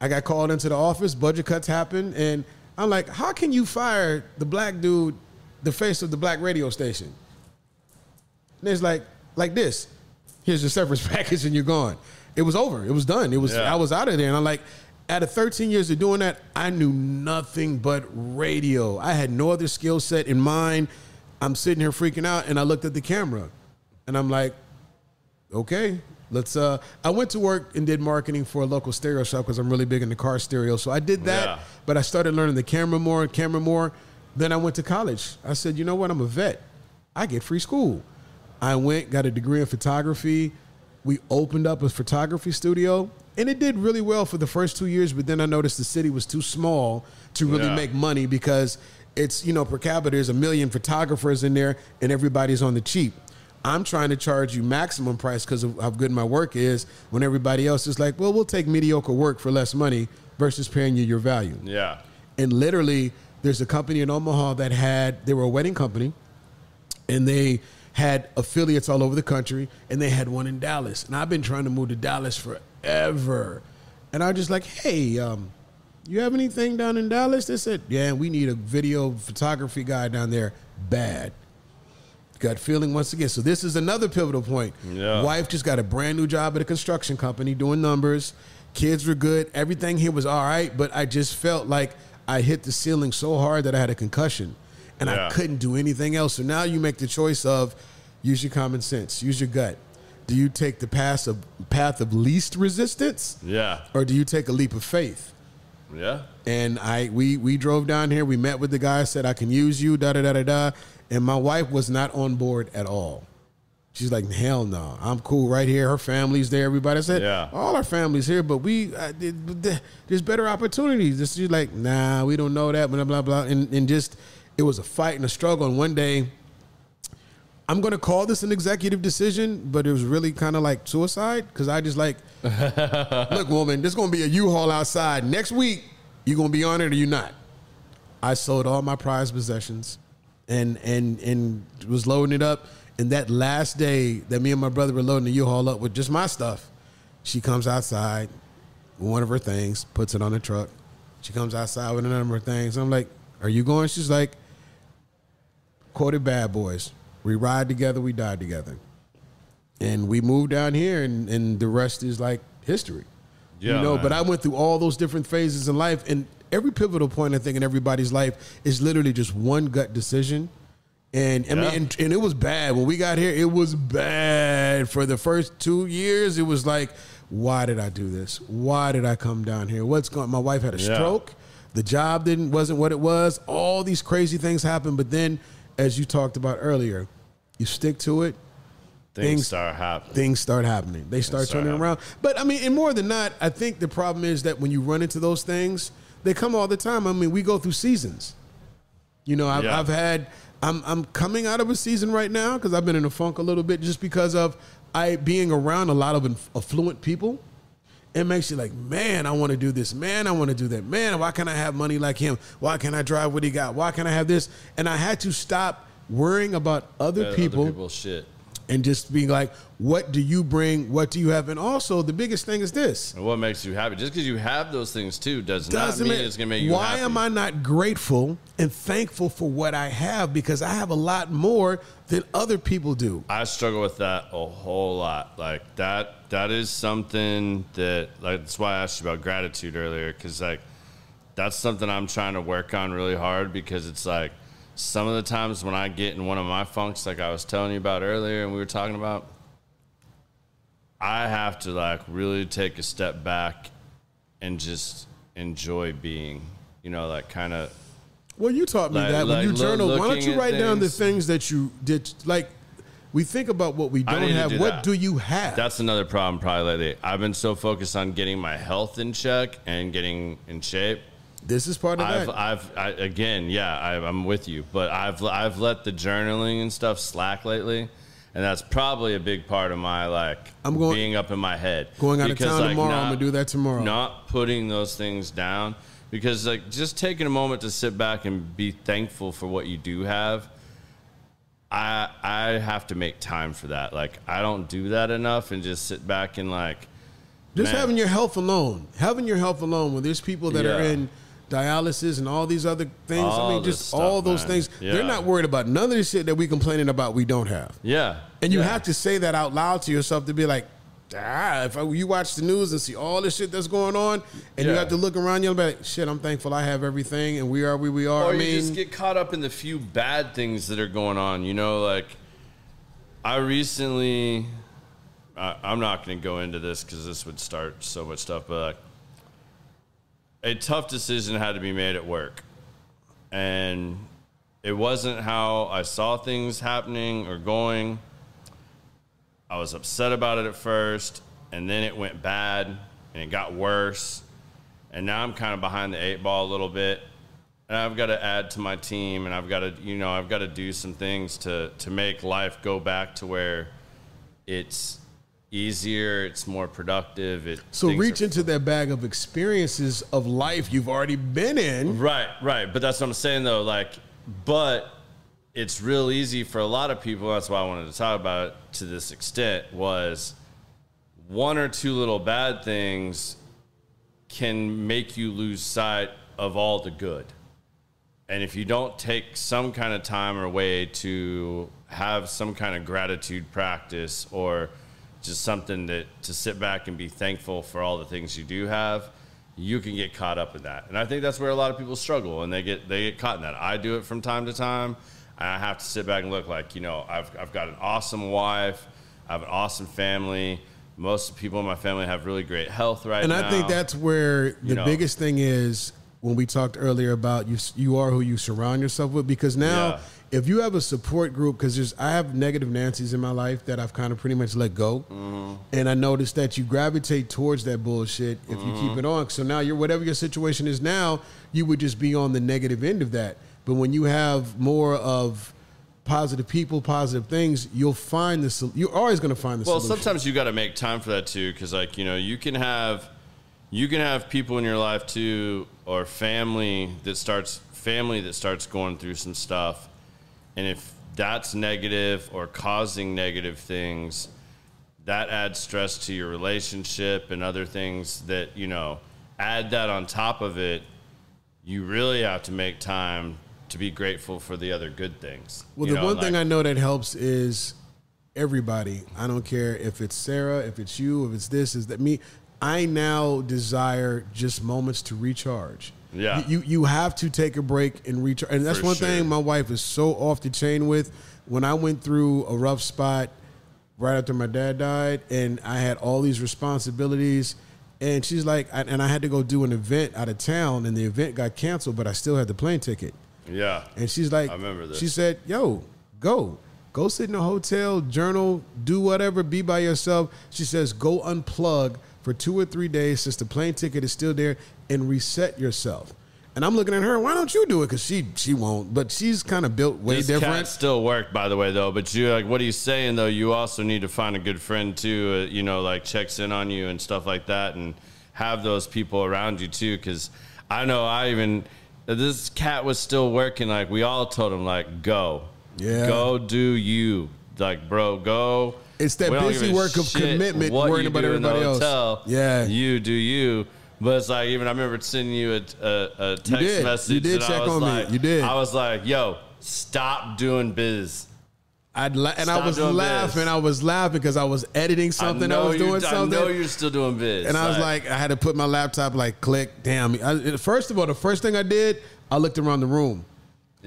I got called into the office. Budget cuts happened, and I'm like, "How can you fire the black dude, the face of the black radio station?" And it's like, like this. Here's your severance package, and you're gone. It was over. It was done. It was.
Yeah.
I was out of there, and I'm like, out of 13 years of doing that, I knew nothing but radio. I had no other skill set in mind. I'm sitting here freaking out, and I looked at the camera, and I'm like, okay, let's. Uh, I went to work and did marketing for a local stereo shop because I'm really big into car stereo. So I did that,
Yeah.
but I started learning the camera more, and camera more. Then I went to college. I said, you know what? I'm a vet. I get free school. I went, got a degree in photography. We opened up a photography studio, and it did really well for the first two years. But then I noticed the city was too small to really
Yeah.
make money because it's you know per capita there's a million photographers in there, and everybody's on the cheap. I'm trying to charge you maximum price because of how good my work is. When everybody else is like, well, we'll take mediocre work for less money versus paying you your value.
Yeah.
And literally, there's a company in Omaha that had, they were a wedding company, and they had affiliates all over the country, and they had one in Dallas. And I've been trying to move to Dallas forever. And I was just like, hey, um, you have anything down in Dallas? They said, yeah, we need a video photography guy down there. Bad. Gut feeling once again. So this is another pivotal point.
Yeah.
Wife just got a brand new job at a construction company doing numbers. Kids were good. Everything here was all right, but I just felt like I hit the ceiling so hard that I had a concussion, and
Yeah.
I couldn't do anything else. So now you make the choice of use your common sense, use your gut. Do you take the path of path of least resistance,
Yeah.
or do you take a leap of faith?
Yeah.
And I we we drove down here. We met with the guy. Said I can use you. Da da da da da. And my wife was not on board at all. She's like, hell no, I'm cool right here. Her family's there. Everybody I said,
Yeah.
all our family's here, but we uh, th- th- there's better opportunities. This she's like, nah, we don't know that. Blah blah blah. And and just it was a fight and a struggle. And one day. I'm gonna call this an executive decision, but it was really kind of like suicide because I just like, look, woman, there's gonna be a U-Haul outside next week. You gonna be on it or you not? I sold all my prized possessions, and and and was loading it up. And that last day that me and my brother were loading the U-Haul up with just my stuff, she comes outside with one of her things, puts it on the truck. She comes outside with another of her things. I'm like, "Are you going?" She's like, "Quoted Bad Boys. We ride together, we die together." And we moved down here, and, and the rest is like history.
Yeah,
you know,
man.
but I went through all those different phases in life, and every pivotal point I think in everybody's life is literally just one gut decision. And I
Yeah.
mean, and, and it was bad when we got here. It was bad for the first two years. It was like, why did I do this? Why did I come down here? What's going? My wife had a
Yeah.
stroke. The job didn't wasn't what it was. All these crazy things happened. But then, as you talked about earlier, you stick to it
Things,
Things-
start happening.
things start happening. They start
start
turning
happening.
around. But I mean, and more than that, I think the problem is that when you run into those things, they come all the time. I mean, we go through seasons. You know, I've,
Yeah.
I've had. I'm I'm coming out of a season right now because I've been in a funk a little bit just because of I being around a lot of inf- affluent people. It makes you like, man, I want to do this. Man, I want to do that. Man, why can't I have money like him? Why can't I drive what he got? Why can't I have this? And I had to stop worrying about other people
Other people's shit.
and just being like, what do you bring? What do you have? And also, the biggest thing is this.
And what makes you happy? Just because you have those things too does not
Doesn't
mean
it-
it's gonna make you happy.
why
happy.
am I not grateful and thankful for what I have? Because I have a lot more than other people do.
I struggle with that a whole lot. Like that that is something that like that's why I asked you about gratitude earlier cuz like that's something I'm trying to work on really hard because it's like some of the times when I get in one of my funks like I was telling you about earlier and we were talking about I have to like really take a step back and just enjoy being, you know, like kind of
Well, you taught me
Like-
that when
like
you
lo-
journal. Why don't you write down the
things.
things that you did? Like, we think about what we don't have.
do
What
that.
do you have?
That's another problem probably lately. I've been so focused on getting my health in check and getting in shape.
this is part of
I've,
that.
I've, I, again, yeah, I, I'm with you, but I've, I've let the journaling and stuff slack lately, and that's probably a big part of my like
I'm going-
being up in my head.
Going out of town
like,
tomorrow. I'm gonna do that tomorrow.
Not putting those things down because like just taking a moment to sit back and be thankful for what you do have. I I have to make time for that. Like I don't do that enough, and just sit back and like
Just
Man.
having your health alone, having your health alone. When there's people that are in dialysis and all these other things. I mean, just
stuff,
all those
man.
things.
Yeah.
They're not worried about none of the shit that we complaining about we don't have.
Yeah.
And you
Yeah.
have to say that out loud to yourself to be like, ah, if I, you watch the news and see all this shit that's going on, and you have to look around you and be like, shit, I'm thankful I have everything, and we are where we are.
Or
I
you
mean,
just get caught up in the few bad things that are going on. You know, like I recently, I, I'm not going to go into this because this would start so much stuff, but like, a tough decision had to be made at work. And it wasn't how I saw things happening or going. I was upset about it at first, and then it went bad and it got worse. And now I'm kind of behind the eight ball a little bit. And I've got to add to my team and I've got to, you know, I've got to do some things to, to make life go back to where it's easier, it's more productive. It,
so reach into that bag of experiences of life you've already been in.
Right, right. But that's what I'm saying though. Like, but it's real easy for a lot of people. That's why I wanted to talk about it to this extent. Was one or two little bad things can make you lose sight of all the good. And if you don't take some kind of time or way to have some kind of gratitude practice or just something that to sit back and be thankful for all the things you do have, you can get caught up in that. And I think that's where a lot of people struggle and they get they get caught in that. I do it from time to time. And I have to sit back and look like, you know, I've I've got an awesome wife, I have an awesome family. Most people in my family have really great health right
And
now.
And I think that's where the
know.
biggest thing is when we talked earlier about you you are who you surround yourself with because now
Yeah.
if you have a support group because there's I have negative Nancy's in my life that I've kind of pretty much let go
Mm-hmm.
and I noticed that you gravitate towards that bullshit if you keep it on so now you're whatever your situation is now you would just be on the negative end of that but when you have more of positive people positive things you'll find the sol- you're always going to find the solution.
Well,
solution
sometimes you got to make time for that too, because like you know, you can have you can have people in your life too, or family that starts family that starts going through some stuff, and if that's negative or causing negative things, that adds stress to your relationship and other things that you know. Add that on top of it, you really have to make time to be grateful for the other good things.
Well,
you
the
know,
one thing I know that helps is everybody. I don't care if it's Sarah, if it's you, if it's this, is that me. I now desire just moments to recharge.
Yeah.
You you, you have to take a break and recharge. And that's
For
one
sure.
thing my wife is so off the chain with. When I went through a rough spot right after my dad died, and I had all these responsibilities. And she's like, and I had to go do an event out of town, and the event got canceled, but I still had the plane ticket.
Yeah,
And she's like,
I remember this.
She said, "Yo, go, go sit in a hotel, journal, do whatever, be by yourself." She says, "Go unplug for two or three days since the plane ticket is still there, and reset yourself." And I'm looking at her. Why don't you do it? Because she she won't. But she's kind of built way
this
different.
cat still worked, by the way, though. But you like what are you saying though. You also need to find a good friend too. Uh, you know, like checks in on you and stuff like that, and have those people around you too. Because I know I even this cat was still working. Like we all told him, like go,
Yeah.
go do you. Like bro, go.
It's that
We
busy work of commitment, worrying
you
about
do in the
everybody else.
hotel.
Yeah.
you do you. But it's like even I remember sending you a, a, a text
did. You
message.
did
and I
check
was
on me. You did.
I was like, "Yo, stop doing biz."
I'd la- and I was laughing. I was laughing because I was editing something. I,
know
was doing something.
I know you're still doing biz.
And I was like, I had to put my laptop like click. Damn. I, first of all, the first thing I did, I looked around the room.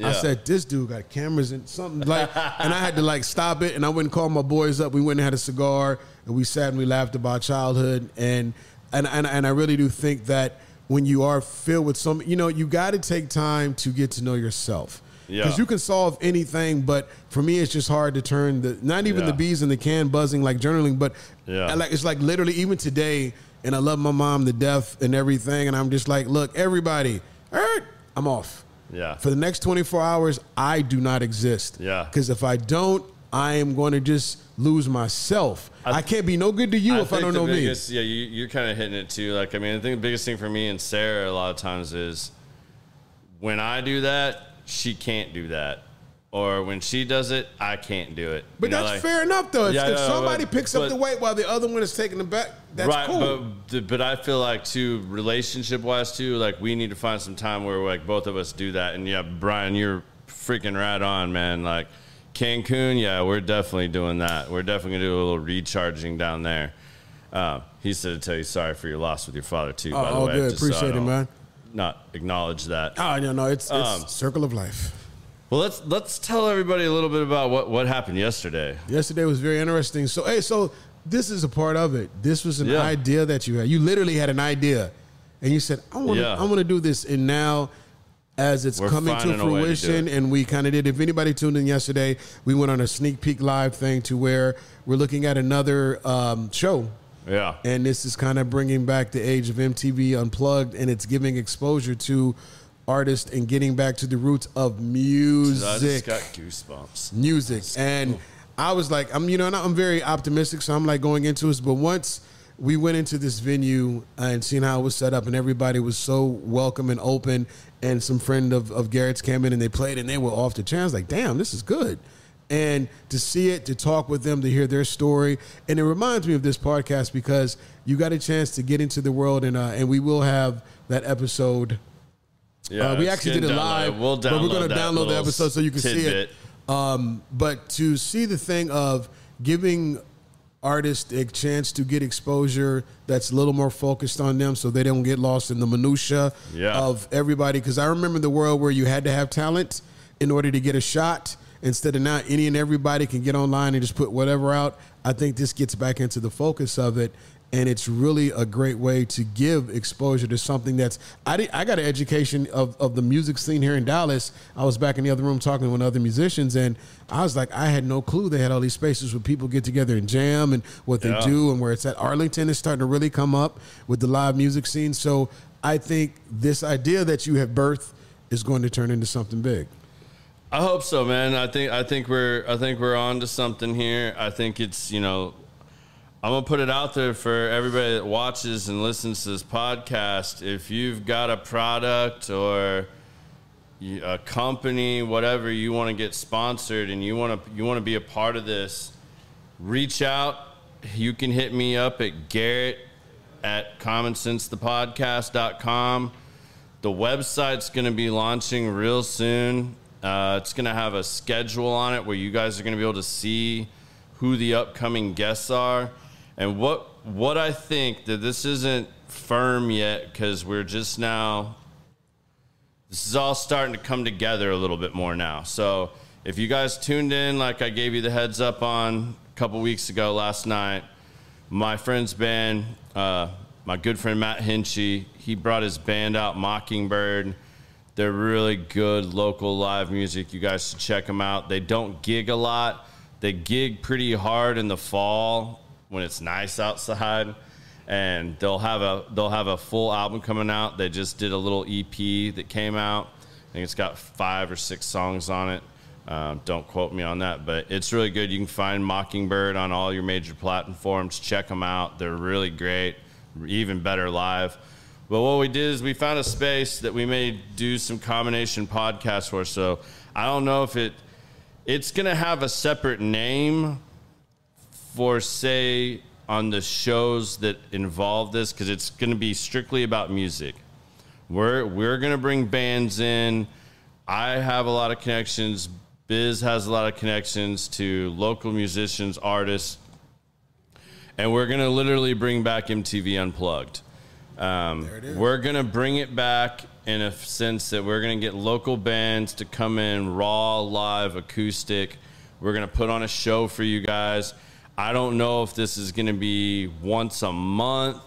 I said, "This dude got cameras and something like," and I had to like stop it. And I went and called my boys up. We went and had a cigar, and we sat and we laughed about childhood. And and and, and I really do think that when you are filled with some, you know, you got to take time to get to know yourself.
Yeah.
Because you can solve anything, but for me, it's just hard to turn the not even
Yeah.
the bees in the can buzzing like journaling, but
Yeah.
I like it's like literally even today, and I love my mom to death and everything, and I'm just like, look, everybody, er, I'm off.
Yeah.
For the next 24 hours, I do not exist.
Yeah.
Because if I don't, I am going to just lose myself. I, can't be no good to you if I don't know
biggest, Yeah, you, you're kind of hitting it too. Like, I mean, I think the biggest thing for me and Sarah a lot of times is when I do that, she can't do that. or when she does it, I can't do it.
But
You know,
that's
like-
fair enough, though. If,
Yeah,
if
yeah,
somebody
but-
picks up
but-
the weight while the other one is taking the back, that's
right,
cool.
but but I feel like too relationship wise too, like we need to find some time where like both of us do that. And yeah, Brian, you're freaking right on, man. Like Cancun, yeah, we're definitely doing that. We're definitely gonna do a little recharging down there. Uh, he said to tell you sorry for your loss with your father too. by the way,
good.
just so
Appreciate it, man.
Not acknowledge that.
oh, no, no, it's, it's
Um,
circle of life.
Well, let's let's tell everybody a little bit about what what happened yesterday.
Yesterday was very interesting. So, hey, so this is a part of it. This was an
Yeah.
idea that you had. You literally had an idea, and you said, "I want to,
Yeah.
I want to do this." And now, as it's
We're
coming to
way to
fruition, and we kind of did. If anybody tuned in yesterday, we went on a sneak peek live thing to where we're looking at another um, show.
Yeah,
And this is kind of bringing back the age of MTV Unplugged, and it's giving exposure to artists and getting back to the roots of
I
music
just got goosebumps.
music. And I was like, I'm, you know, and I'm very optimistic, so I'm like going into this. But once we went into this venue and seeing how it was set up, and everybody was so welcome and open, and some friend of, of Garrett's came in and they played, and they were off the. I was like, damn, this is good. And to see it, to talk with them, to hear their story, and it reminds me of this podcast because you got a chance to get into the world, and uh, and we will have that episode.
Yeah,
uh, we actually did it live,
We'll
but we're going to download the episode so you can see it. Um, but to see the thing of giving artists a chance to get exposure that's a little more focused on them so they don't get lost in the minutia
Yeah.
of everybody. Because i remember the world where you had to have talent in order to get a shot instead of now any and everybody can get online and just put whatever out i think this gets back into the focus of it and it's really a great way to give exposure to something that's I, did, I got an education of, of the music scene here in Dallas. I was back in the other room talking with other musicians, and I was like, I had no clue they had all these spaces where people get together and jam and what they
Yeah.
do and where it's at. Arlington is starting to really come up with the live music scene. So I think this idea that you have birthed is going to turn into something big.
I hope so, man. I think I think we're I think we're on to something here. I think it's you know I'm gonna put it out there for everybody that watches and listens to this podcast. If you've got a product or a company, whatever you want to get sponsored and you want to you want to be a part of this, reach out. You can hit me up at Garrett at commoncentsthepodcast.com. The website's going to be launching real soon. Uh, it's going to have a schedule on it where you guys are going to be able to see who the upcoming guests are and what what I think that this isn't firm yet because we're just now this is all starting to come together a little bit more now. So if you guys tuned in, like I gave you the heads up on a couple weeks ago last night, my friend's band, uh, my good friend Matt Hinchy, he brought his band out, Mockingbird. They're really good local live music. You guys should check them out. They don't gig a lot. They gig pretty hard in the fall when it's nice outside, and they'll have a they'll have a full album coming out. They just did a little EP that came out. I think it's got five or six songs on it. Um, don't quote me on that, but it's really good. You can find Mockingbird on all your major platforms. Check them out; they're really great, even better live. But what we did is we found a space that we may do some combination podcasts for. So I don't know if it it's gonna have a separate name for say on the shows that involve this because it's gonna be strictly about music. We're we're gonna bring bands in. I have a lot of connections. Biz has a lot of connections to local musicians, artists, and we're gonna literally bring back MTV Unplugged. Um,
There it is.
we're gonna bring it back in a sense that we're gonna get local bands to come in raw, live, acoustic. We're gonna put on a show for you guys. I don't know if this is gonna be once a month,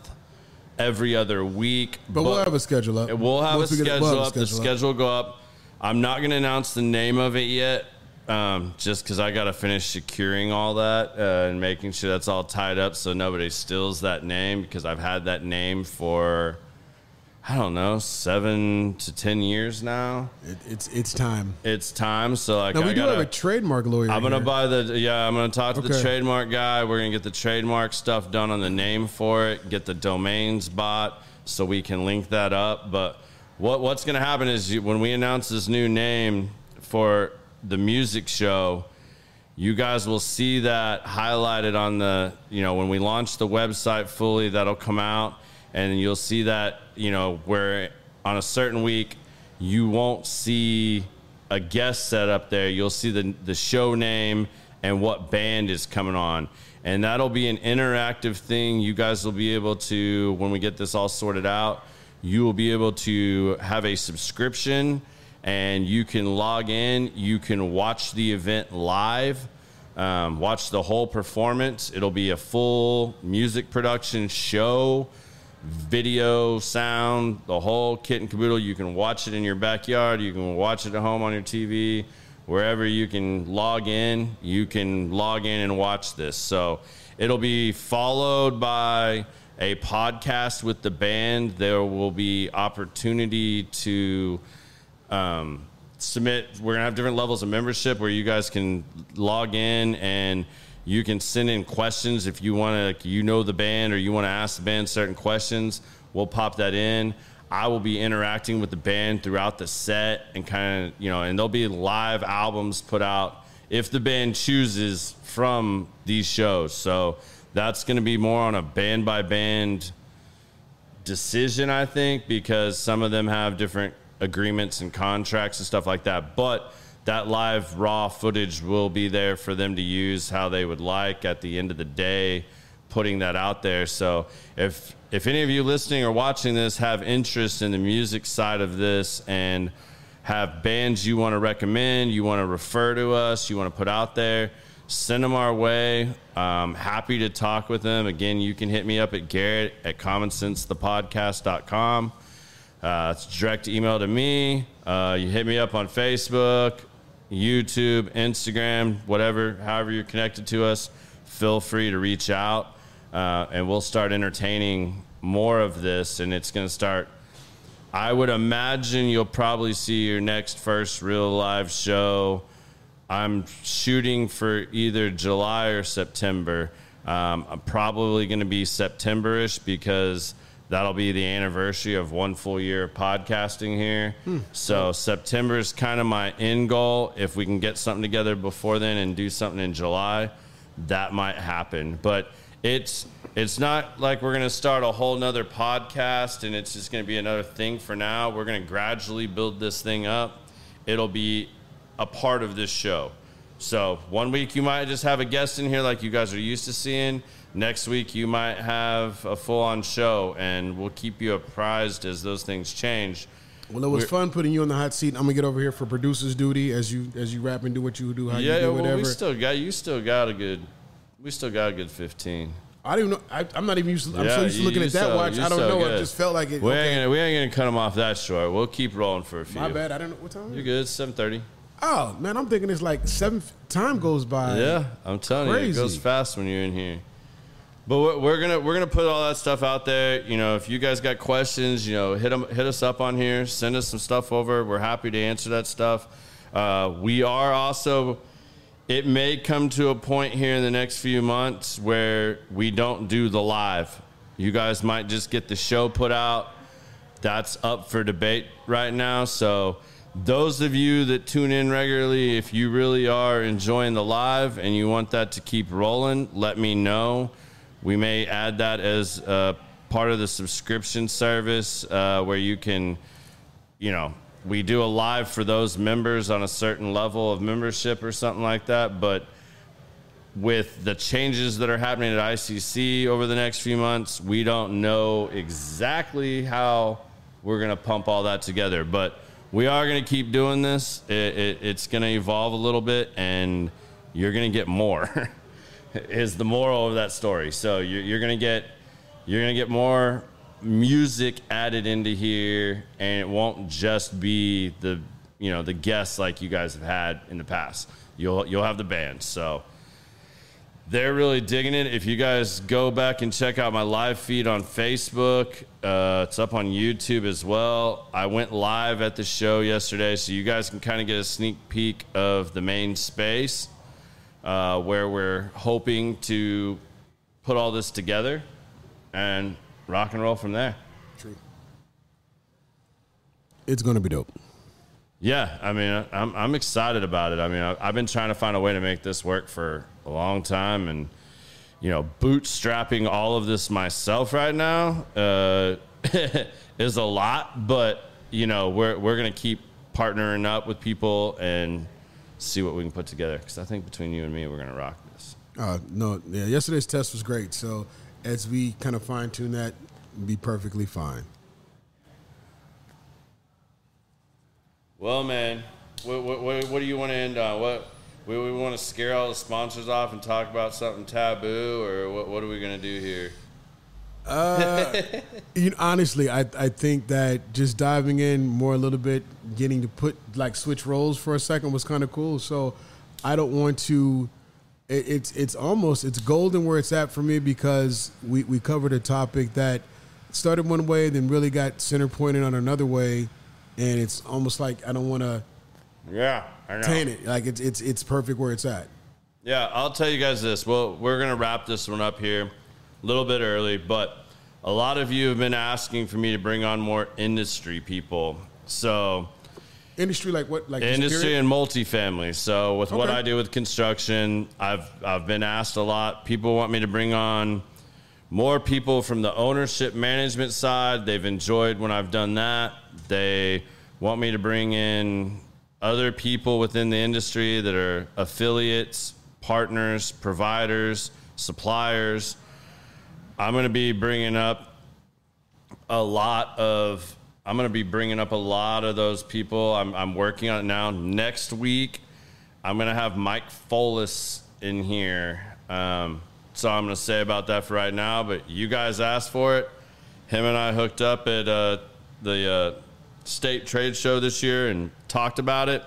every other week,
But, we'll have a schedule up.
We'll have a
we get-
schedule
we'll have a
up. The schedule will go up. I'm not going to announce the name of it yet, um, just because I got to finish securing all that uh, and making sure that's all tied up so nobody steals that name. Because I've had that name for I don't know seven to ten years now.
It, it's it's time.
It's time. So like
Now we
I
do
gotta,
have a trademark lawyer.
I'm gonna
here.
buy the yeah. I'm gonna talk to the trademark guy. We're gonna get the trademark stuff done on the name for it. Get the domains bought so we can link that up. But what what's gonna happen is you, when we announce this new name for the music show, you guys will see that highlighted on the, you know, when we launch the website fully, that'll come out and you'll see that, you know, where on a certain week you won't see a guest set up there. You'll see the the show name and what band is coming on. And that'll be an interactive thing. You guys will be able to when we get this all sorted out, you will be able to have a subscription and you can log in, you can watch the event live. Um, watch the whole performance. It'll be a full music production show video, sound, the whole kit and caboodle. You can watch it in your backyard. You can watch it at home on your TV. Wherever you can log in, you can log in and watch this. So it'll be followed by a podcast with the band. There will be opportunity to um, submit. We're gonna have different levels of membership where you guys can log in and you can send in questions if you want to, you know the band or you want to ask the band certain questions. We'll pop that in. I will be interacting with the band throughout the set and kind of, you know, and there'll be live albums put out if the band chooses from these shows. So that's going to be more on a band by band decision, I think, because some of them have different agreements and contracts and stuff like that. But that live raw footage will be there for them to use how they would like at the end of the day putting that out there. So if if any of you listening or watching this have interest in the music side of this and have bands you want to recommend you want to refer to us you want to put out there send them our way. Happy to talk with them. Again you can hit me up at garrett at commoncentsthepodcast.com uh, it's direct email to me uh, you hit me up on facebook YouTube, Instagram, whatever, however you're connected to us, feel free to reach out uh, and we'll start entertaining more of this. And it's going to start, I would imagine you'll probably see your next first real live show. I'm shooting for either July or September. Um, I'm probably going to be September-ish because that'll be the anniversary of one full year of podcasting here. Hmm. So September is kind of my end goal. If we can get something together before then and do something in July, that might happen. But it's it's not like we're gonna start a whole nother podcast and it's just gonna be another thing for now. We're gonna gradually build this thing up. It'll be a part of this show. So one week you might just have a guest in here like you guys are used to seeing next week you might have a full on show and we'll keep you apprised as those things change.
Well, it was We're, fun putting you on the hot seat. I'm gonna get over here for producer's duty as you as you rap and do what you do, how yeah, you do well, whatever.
we still got you. Still got a good. We still got a good 15.
I don't know. I, am not even used. To, I'm yeah, so used to looking at that so, watch. I don't know. Good. It just felt like it.
We okay. ain't gonna we ain't gonna cut them off that short. We'll keep rolling for a few.
My bad. I don't know what time.
You're good. 7:30.
Oh man, I'm thinking it's like seven. Time goes by.
Yeah, I'm telling Crazy. you, it goes fast when you're in here. But we're gonna we're gonna put all that stuff out there. You know, if you guys got questions, you know, hit them hit us up on here. Send us some stuff over. We're happy to answer that stuff. Uh, we are also. It may come to a point here in the next few months where we don't do the live. You guys might just get the show put out. That's up for debate right now. So, those of you that tune in regularly, if you really are enjoying the live and you want that to keep rolling, let me know. We may add that as a part of the subscription service uh, where you can, you know, we do a live for those members on a certain level of membership or something like that. But with the changes that are happening at ICC over the next few months, we don't know exactly how we're going to pump all that together. But we are going to keep doing this. It, it, it's going to evolve a little bit, and you're going to get more. is the moral of that story. So you're, you're gonna get you're gonna get more music added into here, and it won't just be the you know the guests like you guys have had in the past. You'll you'll have the band. So they're really digging it. If you guys go back and check out my live feed on Facebook, uh, it's up on YouTube as well. I went live at the show yesterday, so you guys can kind of get a sneak peek of the main space uh, where we're hoping to put all this together and rock and roll from there.
True. It's going to be dope.
Yeah, I mean, I'm I'm excited about it. I mean, I've been trying to find a way to make this work for a long time, and you know, bootstrapping all of this myself right now uh, is a lot. But you know, we're we're gonna keep partnering up with people and see what we can put together. Because I think between you and me, we're gonna rock this.
Uh, no, yeah, yesterday's test was great. So as we kind of fine tune that, be perfectly fine.
Well, man, what, what, what, what do you want to end on? What we, we want to scare all the sponsors off and talk about something taboo, or what, what are we gonna do here?
Uh, you know, honestly, I I think that just diving in more a little bit, getting to put like switch roles for a second was kind of cool. So I don't want to. It, it's it's almost it's golden where it's at for me because we we covered a topic that started one way, then really got center pointed on another way, and it's almost like I don't want to
Yeah, I know.
taint it. Like it's it's it's perfect where it's at.
Yeah, I'll tell you guys this. Well, we're gonna wrap this one up here a little bit early, but a lot of you have been asking for me to bring on more industry people. So
Industry like what like
industry and multifamily. So with what I do with construction, I've I've been asked a lot. People want me to bring on more people from the ownership management side. They've enjoyed when I've done that. They want me to bring in other people within the industry that are affiliates, partners, providers, suppliers. I'm going to be bringing up a lot of I'm going to be bringing up a lot of those people. I'm, I'm working on it now. Next week, I'm going to have Mike Folis in here. Um, so I'm going to say about that for right now. But you guys asked for it. Him and I hooked up at uh, the uh, state trade show this year and talked about it.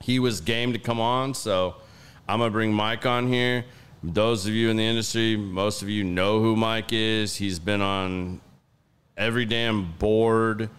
He was game to come on, so I'm gonna bring Mike on here. Those of you in the industry, most of you know who Mike is. He's been on every damn board